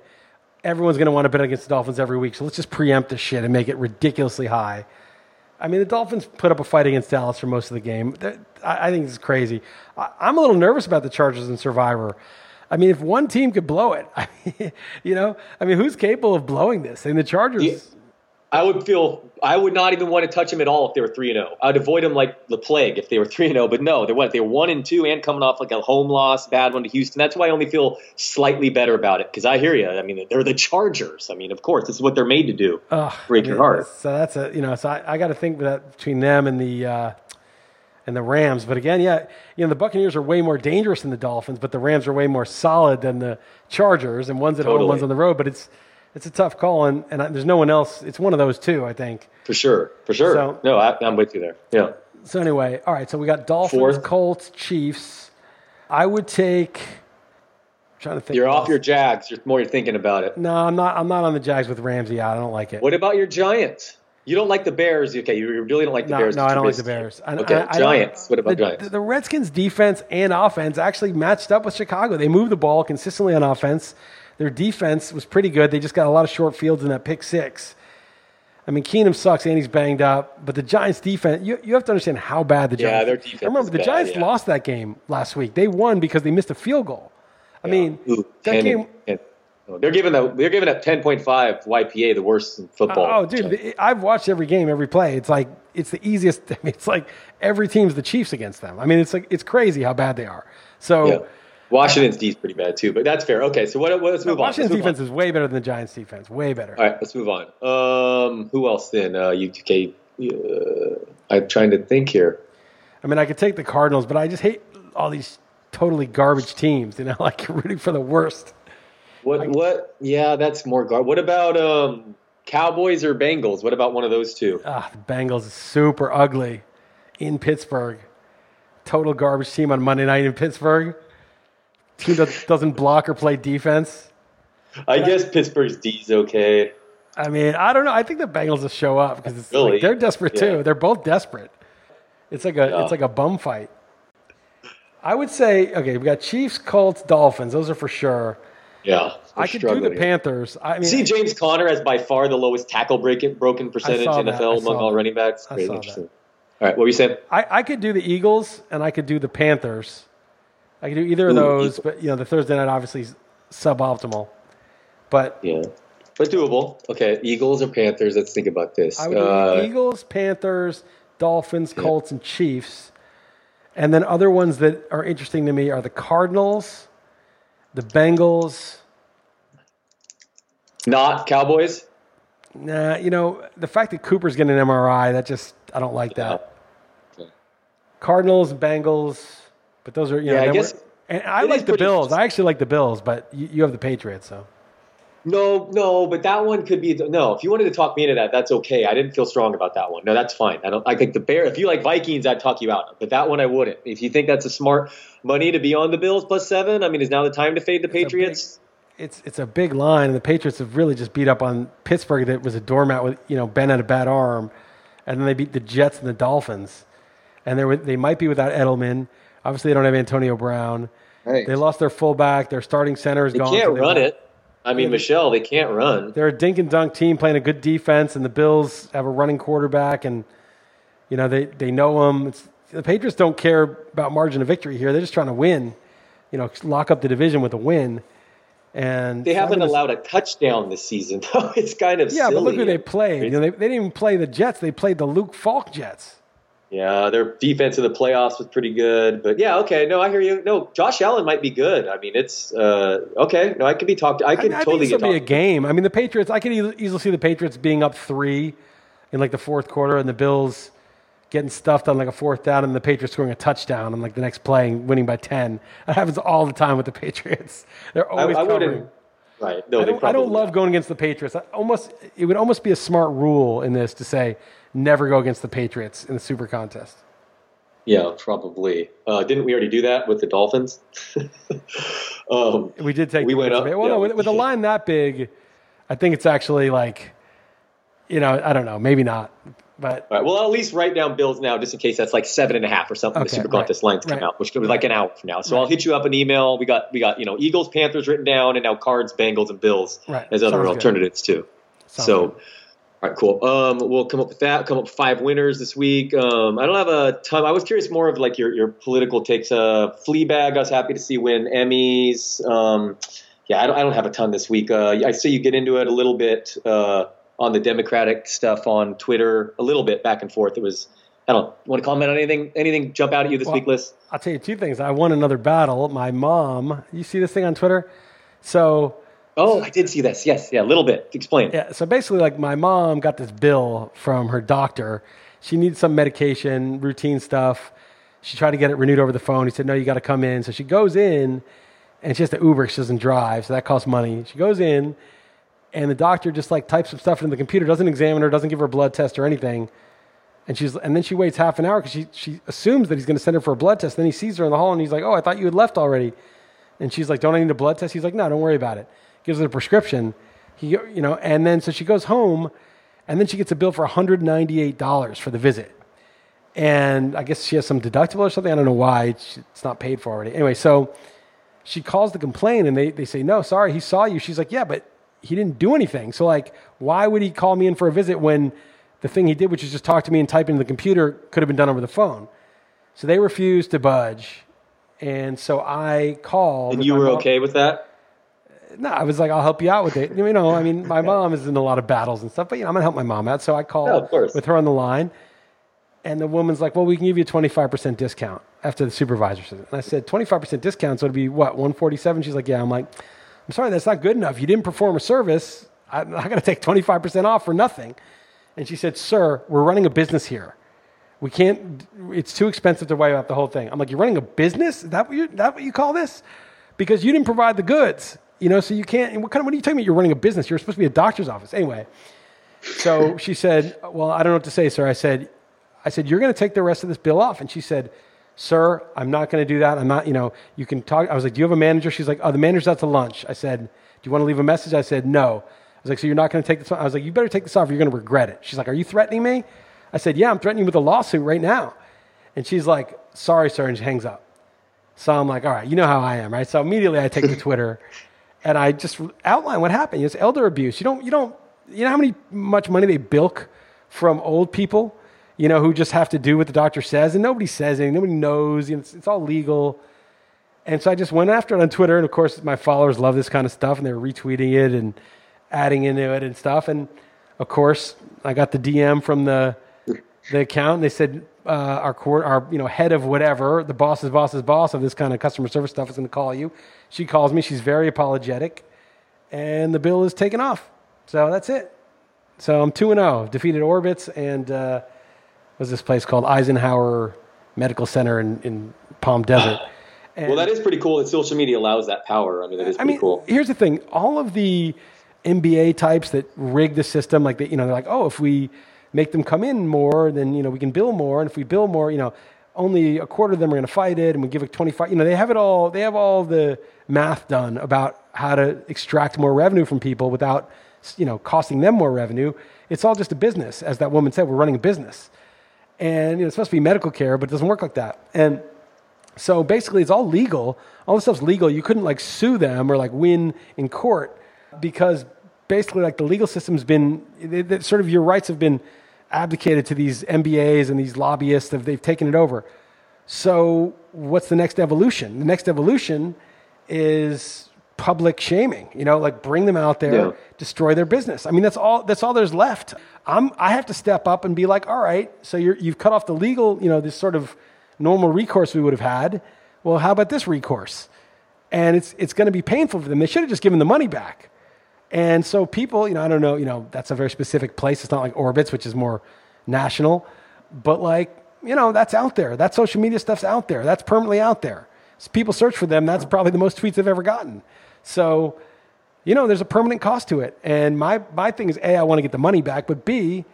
everyone's going to want to bet against the Dolphins every week, so let's just preempt the shit and make it ridiculously high. I mean, the Dolphins put up a fight against Dallas for most of the game. I, I think it's crazy. I, am a little nervous about the Chargers and Survivor. I mean, if one team could blow it, I mean, you know, I mean, who's capable of blowing this? And the Chargers. Yeah. I would feel I would not even want to touch them at all if they were three and zero. Oh. I'd avoid them like the plague if they were three and zero. Oh, but no, they went they were one and two and coming off like a home loss, bad one to Houston. That's why I only feel slightly better about it because I hear you. I mean, they're the Chargers. I mean, of course, this is what they're made to do. break I mean, your heart. So that's a you know. So I, I got to think that between them and the. Uh, and the Rams. But again, yeah, you know the Buccaneers are way more dangerous than the Dolphins, but the Rams are way more solid than the Chargers, and one's at home, one's on the road. But it's it's a tough call, and, and I, there's no one else. It's one of those two, I think. For sure. For sure. So- no, I, I'm with you there. Yeah. So anyway, all right. So we got Dolphins, Fourth. Colts, Chiefs. I would take. I'm trying to think. You're off else. your Jags. You're more you're thinking about it. No, I'm not. I'm not on the Jags with Ramsey. I don't like it. What about your Giants? You don't like the Bears. Okay, you really don't like the No, Bears. no, I don't like the. Bears. I, Okay, I- I Giants. What about the, Giants? The Redskins' defense and offense actually matched up with Chicago. They moved the ball consistently on offense. Their defense was pretty good. They just got a lot of short fields in that pick six. I mean, Keenum sucks and he's banged up, but the Giants' defense, you, you have to understand how bad the Giants Yeah, their defense I remember the bad, Giants yeah. lost that game last week. They won because they missed a field goal. I mean, Ooh, that 10 game. and- oh, they're giving the they're giving up 10.5 YPA the worst in football. Oh, dude, I've watched every game, every play. It's like it's the easiest. I mean, it's like every team's the Chiefs against them. I mean, it's like it's crazy how bad they are. So yeah. Washington's D is pretty bad too, but that's fair. Okay, so what? what let's move on. Washington's move on. defense is way better than the Giants' defense. Way better. All right, let's move on. Um, who else then? Uh, UK. Uh, I'm trying to think here. I mean, I could take the Cardinals, but I just hate all these totally garbage teams. You know, like you're rooting for the worst. What? What? Yeah, that's more gar. What about um, Cowboys or Bengals? What about one of those two? Ah, the Bengals is super ugly in Pittsburgh. Total garbage team on Monday night in Pittsburgh. Team that doesn't block or play defense. I guess Pittsburgh's D is okay. I mean, I don't know. I think the Bengals will show up because it's Really? like they're desperate Yeah. too. They're both desperate. It's like a Yeah. it's like a bum fight. I would say okay, we got Chiefs, Colts, Dolphins. Those are for sure. Yeah, I could do the here. Panthers. I mean, See, James Conner has by far the lowest tackle breaking, broken percentage in NFL among all that. running backs. I Very saw that. All right, what were you saying? I, I could do the Eagles and I could do the Panthers. I could do either of those, but you know the Thursday night obviously is suboptimal. But Yeah, but doable. Okay, Eagles or Panthers? Let's think about this. I would do Uh, Eagles, Panthers, Dolphins, Colts, and Chiefs. And then other ones that are interesting to me are the Cardinals, the Bengals. not Cowboys. Nah, you know, the fact that Cooper's getting an MRI, that just, I don't like that. Okay. Cardinals, Bengals, but those are, you know, Yeah, I guess and I like the Bills. I actually like the Bills, but you, you have the Patriots, so. No, no, but that one could be no. If you wanted to talk me into that, that's okay. I didn't feel strong about that one. No, that's fine. I don't. I think the Bear. If you like Vikings, I'd talk you out. But that one, I wouldn't. If you think that's a smart money to be on the Bills plus seven, I mean, is now the time to fade the Patriots? It's it's a big line, and the Patriots have really just beat up on Pittsburgh. That was a doormat with you know Ben had a bad arm, and then they beat the Jets and the Dolphins, and they were they might be without Edelman. Obviously, they don't have Antonio Brown. They lost their fullback. Their starting center is gone. They gone. can't so they run won't- it. I mean, Michel, they can't run. They're a dink and dunk team playing a good defense, and the Bills have a running quarterback, and you know they they know him. It's, the Patriots don't care about margin of victory here. They're just trying to win. You know, lock up the division with a win. And They haven't gonna- allowed a touchdown this season, though. It's kind of Yeah, silly. but look who they played. You know, they, they didn't even play the Jets. They played the Luke Falk Jets. Yeah, their defense in the playoffs was pretty good, but yeah, okay. No, I hear you. No, Josh Allen might be good. I mean, it's uh, okay. No, I could be talked. I I, could I totally think this get will be a game. I mean, the Patriots. I could easily see the Patriots being up three in like the fourth quarter, and the Bills getting stuffed on like a fourth down, and the Patriots scoring a touchdown on like the next play, and winning by ten. That happens all the time with the Patriots. They're always I covering. Right. No, I they don't, I don't love going against the Patriots. I almost, it would almost be a smart rule in this to say never go against the Patriots in the Super Contest. Yeah, probably. Uh, didn't we already do that with the Dolphins? um, We did take. We went up. Well, yeah. no, with, with a line that big, I think it's actually like, you know, I don't know, maybe not, but all right. Well, I'll at least write down Bills now, just in case that's like seven and a half or something. Okay, the Super right, Contest lines come right. out, which could be like an hour from now. So I'll hit you up an email. We got we got you know Eagles, Panthers written down, and now Cards, Bengals, and Bills Right. as other Sounds good. alternatives too. Sounds so. good. All right, cool. Um, we'll come up with that. Come up with five winners this week. Um, I don't have a ton. I was curious more of like your your political takes. Uh, Fleabag, I was happy to see win Emmys. Um, yeah, I don't, I don't have a ton this week. Uh, I see you get into it a little bit uh, on the Democratic stuff on Twitter, a little bit back and forth. It was. I don't want to comment on anything. Anything jump out at you this Well, week, Liss? I'll tell you two things. I won another battle. My mom, you see this thing on Twitter? So Oh, I did see this. Yes, yeah, a little bit. Explain. Yeah, so basically, like my mom got this bill from her doctor. She needs some medication, routine stuff, She tried to get it renewed over the phone. He said, no, you got to come in. So she goes in and she has to Uber. She doesn't drive. So that costs money. She goes in and the doctor just like types some stuff into the computer, doesn't examine her, doesn't give her a blood test or anything. And she's and then she waits half an hour because she she assumes that he's going to send her for a blood test. Then he sees her in the hall and he's like, "Oh, I thought you had left already." And she's like, "Don't I need a blood test?" He's like, "No, don't worry about it." Gives her a prescription. He you know, and then so she goes home, and then she gets a bill for one hundred ninety eight dollars for the visit. And I guess she has some deductible or something. I don't know why it's, it's not paid for already. Anyway, so she calls to complain, and they they say, "No, sorry, he saw you." She's like, "Yeah, but." He didn't do anything. So, like, why would he call me in for a visit when the thing he did, which is just talk to me and type into the computer, could have been done over the phone. So they refused to budge. And so I called. And you were mom. okay with that? No, I was like, I'll help you out with it. You know, I mean, my mom is in a lot of battles and stuff, but you know, I'm gonna help my mom out. So I called yeah, with her on the line, and the woman's like, "Well, we can give you a 25% discount after the supervisor says it." And I said, "25% discount, so it'd be what 147?" She's like, "Yeah." I'm like, "I'm sorry, that's not good enough. You didn't perform a service. I, I gonna take 25% off for nothing." And she said, Sir, we're running a business here. We can't, it's too expensive to wipe out the whole thing. I'm like, You're running a business? Is that what you, that what you call this? Because you didn't provide the goods, you know, so you can't, what kind of, what are you talking about? You're running a business. You're supposed to be a doctor's office. Anyway, so she said, Well, I don't know what to say, sir. I said, I said, You're going to take the rest of this bill off. And she said, Sir, I'm not going to do that. I'm not, you know, you can talk. I was like, Do you have a manager? She's like, Oh, the manager's out to lunch. I said, Do you want to leave a message? I said, No I was like, so you're not going to take this off? I was like, you better take this off or you're going to regret it. She's like, are you threatening me? I said, yeah, I'm threatening you with a lawsuit right now. And she's like, sorry, sir, and she hangs up. So I'm like, all right, you know how I am, right? So immediately I take to Twitter and I just outline what happened. It's elder abuse. You don't, you don't, you know how many much money they bilk from old people, you know, who just have to do what the doctor says and nobody says anything, nobody knows, you know, it's, it's all legal. And so I just went after it on Twitter. And of course, my followers love this kind of stuff and they're retweeting it and adding into it and stuff. And of course, I got the DM from the the account. And they said uh, our court, our you know head of whatever, the boss's boss's boss of this kind of customer service stuff is going to call you. She calls me. She's very apologetic, and the bill is taken off. So that's it. So I'm two and zero. Oh. Defeated Orbitz and uh, was this place called Eisenhower Medical Center in, in Palm Desert. And, well, that is pretty cool that social media allows that power. I mean, that is pretty I mean, cool. Here's the thing: all of the MBA types that rig the system, like they, you know, they're like, oh, if we make them come in more, then you know we can bill more, and if we bill more, you know, only a quarter of them are going to fight it, and we give it 25. You know, they have it all. They have all the math done about how to extract more revenue from people without, you know, costing them more revenue. It's all just a business, as that woman said. We're running a business, and you know, it's supposed to be medical care, but it doesn't work like that. And so basically, it's all legal. All this stuff's legal. You couldn't like sue them or like win in court because basically like the legal system's been sort of your rights have been abdicated to these MBAs and these lobbyists. They've taken it over. So what's the next evolution? The next evolution is public shaming. You know, like bring them out there, yeah. destroy their business. I mean, that's all. That's all there's left. I'm. I have to step up and be like, all right. So you're, you've cut off the legal. You know, this sort of normal recourse we would have had. Well, how about this recourse? And it's it's going to be painful for them. They should have just given the money back. And so people, you know, I don't know, you know, that's a very specific place. It's not like Orbitz, which is more national, but like, you know, that's out there. That social media stuff's out there. That's permanently out there. So people search for them. That's probably the most tweets they've ever gotten. So, you know, there's a permanent cost to it. And my, my thing is A, I want to get the money back, but B,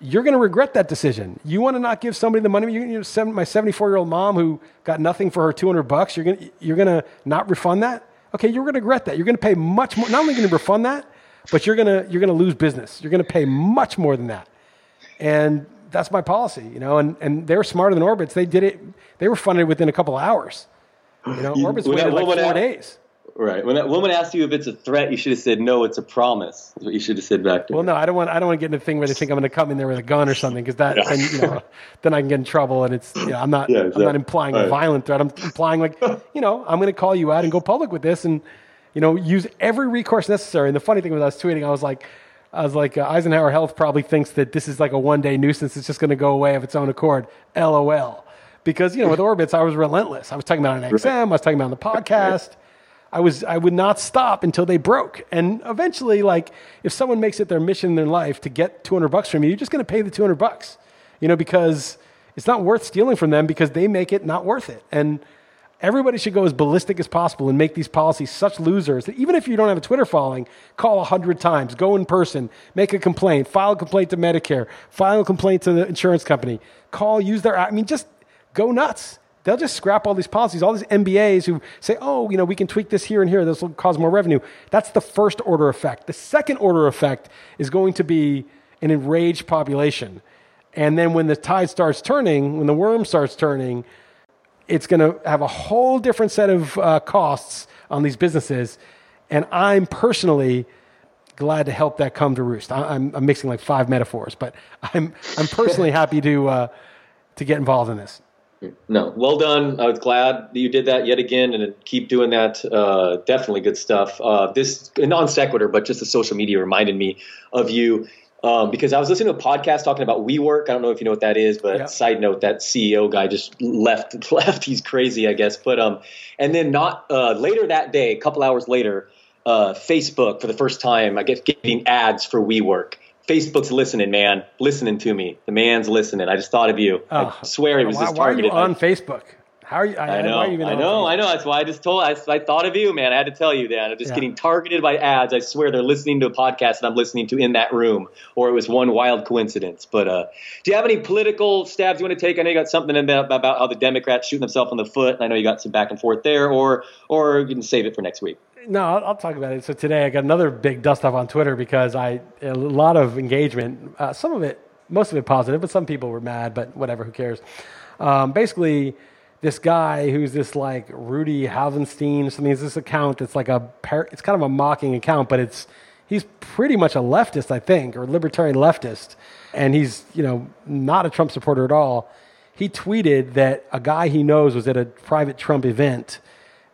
you're going to regret that decision. You want to not give somebody the money. You know, my 74 year old mom who got nothing for her 200 bucks. You're going to, you're going to not refund that. Okay, you're going to regret that. You're going to pay much more. Not only going to refund that, but you're going to you're going to lose business. You're going to pay much more than that. And that's my policy, you know. And and they're smarter than Orbitz. They did it. They were funded within a couple hours. You know, Orbitz waited like four days. Right. When that woman asked you if it's a threat, you should have said no. It's a promise. That's what you should have said back to well, her. no, I don't want. I don't want to get in a thing where they think I'm going to come in there with a gun or something because that, then, you know, then I can get in trouble. And it's, you know, I'm not. Yeah, exactly. I'm not implying a violent threat. I'm implying like, you know, I'm going to call you out and go public with this, and you know, use every recourse necessary. And the funny thing was, I was tweeting, I was like, I was like, uh, Eisenhower Health probably thinks that this is like a one day nuisance. It's just going to go away of its own accord. LOL. Because, you know, with Orbitz, I was relentless. I was talking about an XM, I was talking about on the podcast. I was I would not stop until they broke. And eventually, like if someone makes it their mission in their life to get 200 bucks from you, you're just going to pay the 200 bucks, you know, because it's not worth stealing from them because they make it not worth it. And everybody should go as ballistic as possible and make these policies such losers that even if you don't have a Twitter following, call 100 times, go in person, make a complaint, file a complaint to Medicare, file a complaint to the insurance company, call, use their, I mean, just go nuts. They'll just scrap all these policies, all these MBAs who say, oh, you know, we can tweak this here and here. This will cause more revenue. That's the first order effect. The second order effect is going to be an enraged population. And then when the tide starts turning, when the worm starts turning, it's going to have a whole different set of uh, costs on these businesses. And I'm personally glad to help that come to roost. I, am I'm mixing like five metaphors, but I'm, I'm personally happy to, uh, to get involved in this. No, well done. I was glad that you did that yet again, and keep doing that. Uh, definitely good stuff. Uh, this non sequitur, but just the social media reminded me of you um, because I was listening to a podcast talking about WeWork. I don't know if you know what that is, but yeah. side note, that CEO guy just left. Left. He's crazy, I guess. But um, and then not uh, later that day, a couple hours later, uh, Facebook for the first time, I guess, getting ads for WeWork. Facebook's listening, man, listening to me. The man's listening. I just thought of you. Oh, I swear it was why, just targeted. Why are you on Facebook? How are you? I, I know, I know, I know. That's why I just told. I, I thought of you, man. I had to tell you that. I'm just yeah. getting targeted by ads. I swear they're listening to a podcast that I'm listening to in that room, or it was one wild coincidence. But uh, do you have any political stabs you want to take? I know you got something in there about how the Democrats shooting themselves in the foot. I know you got some back and forth there, or or you can save it for next week. No, I'll, I'll talk about it. So today I got another big dust off on Twitter because I a lot of engagement. Uh, some of it, most of it positive, but some people were mad. But whatever, who cares? Um, basically this guy who's this like Rudy Havenstein or something. Is this account that's like a par- it's kind of a mocking account, but it's he's pretty much a leftist, I think, or libertarian leftist, and he's you know not a Trump supporter at all. He tweeted that a guy he knows was at a private Trump event,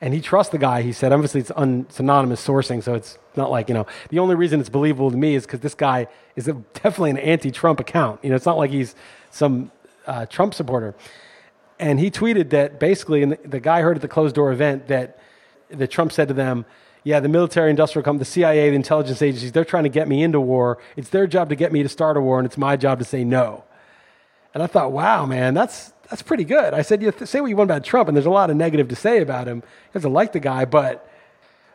and he trusts the guy. He said, obviously it's, un, it's anonymous sourcing, so it's not like you know the only reason it's believable to me is because this guy is a, definitely an anti-Trump account. You know, it's not like he's some uh, Trump supporter and he tweeted that basically, and the, the guy heard at the closed door event that that Trump said to them, "Yeah, the military industrial company, the CIA, the intelligence agencies, they're trying to get me into war. It's their job to get me to start a war, and it's my job to say no." And I thought, "Wow, man, that's that's pretty good." I said, "You say what you want about Trump, and there's a lot of negative to say about him. He doesn't like the guy, but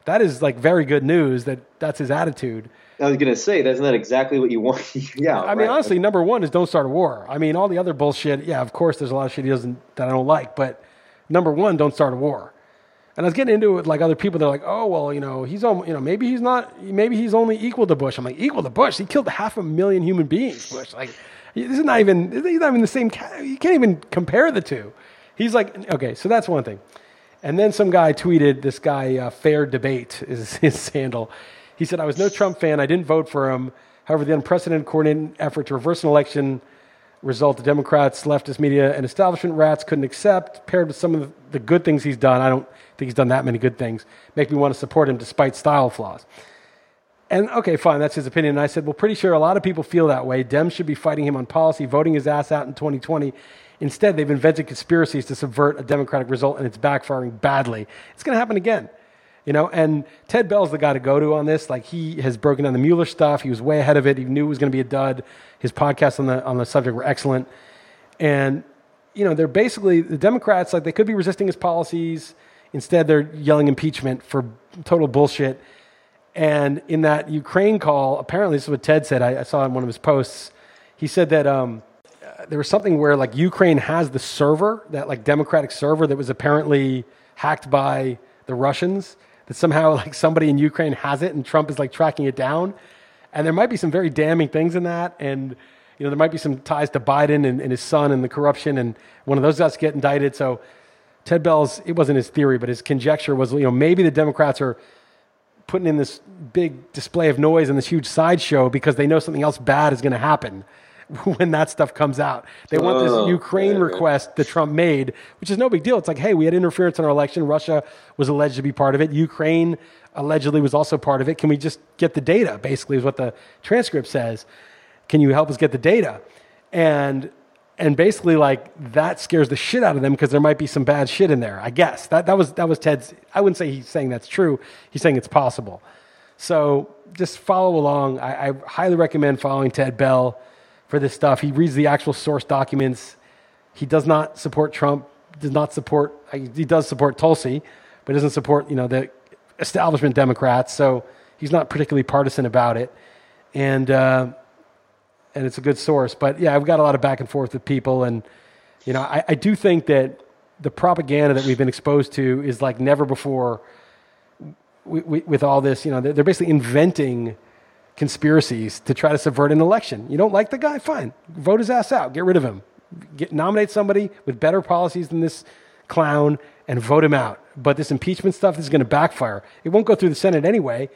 that is like very good news that that's his attitude." I was going to say, that's not that exactly what you want. yeah. I mean, honestly, number one is don't start a war. I mean, all the other bullshit, yeah, of course, there's a lot of shit he doesn't, that I don't like, but number one, don't start a war. And I was getting into it with like other people. They're like, oh, well, you know, he's, you know, maybe he's not, maybe he's only equal to Bush. I'm like, equal to Bush? He killed half a million human beings, Bush. Like, this is not even, he's not even the same, you can't even compare the two. He's like, okay, so that's one thing. And then some guy tweeted, this guy, uh, Fair Debate is his handle. He said, I was no Trump fan. I didn't vote for him. However, the unprecedented coordinated effort to reverse an election result the Democrats, leftist media, and establishment rats couldn't accept, paired with some of the good things he's done. I don't think he's done that many good things. Make me want to support him despite style flaws. And okay, fine, that's his opinion. And I said, well, pretty sure a lot of people feel that way. Dems should be fighting him on policy, voting his ass out in 2020. Instead, they've invented conspiracies to subvert a Democratic result, and it's backfiring badly. It's going to happen again. You know, and Ted Bell's the guy to go to on this. Like he has broken down the Mueller stuff. He was way ahead of it. He knew it was going to be a dud. His podcasts on the on the subject were excellent. And you know, they're basically the Democrats like they could be resisting his policies. Instead, they're yelling impeachment for total bullshit. And in that Ukraine call, apparently this is what Ted said. I, I saw in one of his posts. He said that um, there was something where like Ukraine has the server, that like Democratic server that was apparently hacked by the Russians that somehow like somebody in Ukraine has it and Trump is like tracking it down. And there might be some very damning things in that. And, you know, there might be some ties to Biden and, and his son and the corruption. And one of those guys get indicted. So Ted Bell's, it wasn't his theory, but his conjecture was, you know, maybe the Democrats are putting in this big display of noise and this huge sideshow because they know something else bad is going to happen. when that stuff comes out. They want this oh, Ukraine request that Trump made, which is no big deal. It's like, hey, we had interference in our election. Russia was alleged to be part of it. Ukraine allegedly was also part of it. Can we just get the data? Basically, is what the transcript says. Can you help us get the data? And and basically, like that scares the shit out of them because there might be some bad shit in there. I guess that that was that was Ted's. I wouldn't say he's saying that's true. He's saying it's possible. So just follow along. I, I highly recommend following Ted Bell for this stuff. He reads the actual source documents. He does not support Trump. Does not support. He does support Tulsi, but doesn't support you know the establishment Democrats. So he's not particularly partisan about it, and uh, and it's a good source. But yeah, I've got a lot of back and forth with people, and you know, I, I do think that the propaganda that we've been exposed to is like never before. With all this, you know, they're, they're basically inventing conspiracies to try to subvert an election. You don't like the guy? Fine. Vote his ass out. Get rid of him. Get, nominate somebody with better policies than this clown and vote him out. But this impeachment stuff is going to backfire. It won't go through the Senate anyway.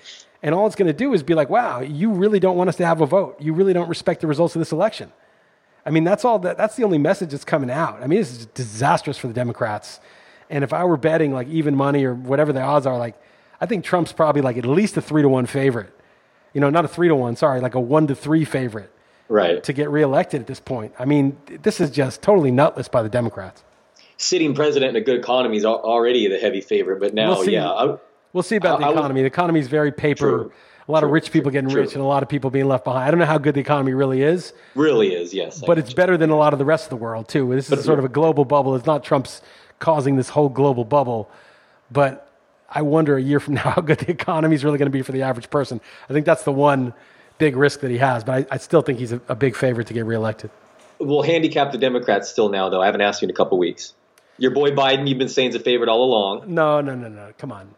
And all it's going to do is be like, wow, you really don't want us to have a vote. You really don't respect the results of this election. I mean, that's all that, that's the only message that's coming out. I mean, this is disastrous for the Democrats. And if I were betting like even money or whatever the odds are, like, I think Trump's probably like at least a three to one favorite you know, not a three to one, sorry, like a one to three favorite right. to get reelected at this point. I mean, this is just totally nutless by the Democrats. Sitting president in a good economy is already the heavy favorite, but now, we'll yeah. I, we'll see about I, the economy. the economy is very paper. True, a lot true, of rich people getting true. rich and a lot of people being left behind. I don't know how good the economy really is. Really is, yes. But it's better than a lot of the rest of the world, too. This is sort of a global bubble. It's not Trump's causing this whole global bubble. But I wonder a year from now how good the economy is really going to be for the average person. I think that's the one big risk that he has. But I, I still think he's a, a, big favorite to get reelected. We'll handicap the Democrats still now, though. I haven't asked you in a couple weeks. Your boy Biden, you've been saying is a favorite all along. No, no, no, no. Come on.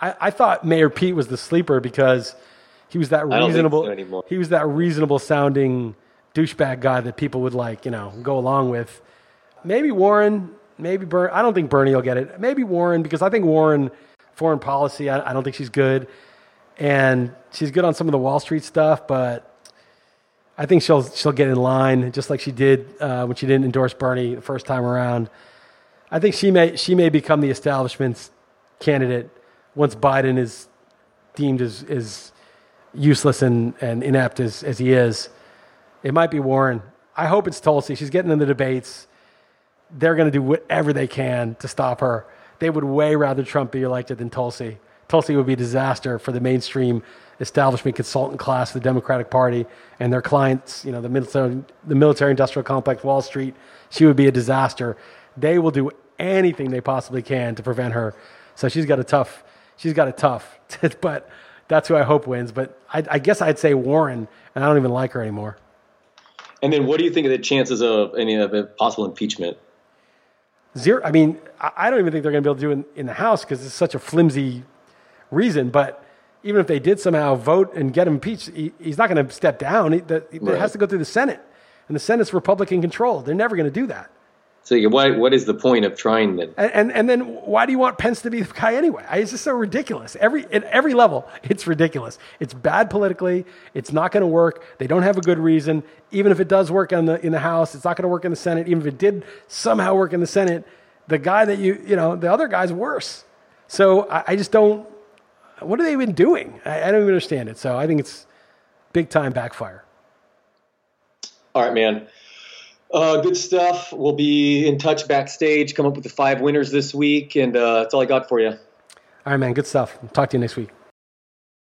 I, I thought Mayor Pete was the sleeper because he was that reasonable. So he was that reasonable sounding douchebag guy that people would like, you know, go along with. Maybe Warren. Maybe Bernie. I don't think Bernie will get it. Maybe Warren because I think Warren foreign policy. I, I don't think she's good and she's good on some of the Wall Street stuff, but I think she'll she'll get in line just like she did uh, when she didn't endorse Bernie the first time around. I think she may she may become the establishment's candidate once Biden is deemed as, as useless and, and inept as, as he is. It might be Warren. I hope it's Tulsi. She's getting in the debates. They're going to do whatever they can to stop her. They would way rather Trump be elected than Tulsi. Tulsi would be a disaster for the mainstream establishment consultant class of the Democratic Party and their clients, you know, the military, the military industrial complex, Wall Street. She would be a disaster. They will do anything they possibly can to prevent her. So she's got a tough, she's got a tough, but that's who I hope wins. But I, I guess I'd say Warren, and I don't even like her anymore. And then what do you think of the chances of any of a possible impeachment? Zero. I mean, I don't even think they're going to be able to do it in, in the House because it's such a flimsy reason. But even if they did somehow vote and get him impeached, he, he's not going to step down. He, the, right. It has to go through the Senate, and the Senate's Republican controlled. They're never going to do that. So what, what is the point of trying then? And, and, and then why do you want Pence to be the guy anyway? It's just so ridiculous. Every at every level, it's ridiculous. It's bad politically. It's not going to work. They don't have a good reason. Even if it does work in the in the House, it's not going to work in the Senate. Even if it did somehow work in the Senate, the guy that you you know the other guy's worse. So I, I just don't what have they been doing? I, I don't even understand it. So I think it's big time backfire. All right, man. Uh, good stuff. We'll be in touch backstage. Come up with the five winners this week, and uh, that's all I got for you. All right, man. Good stuff. Talk to you next week.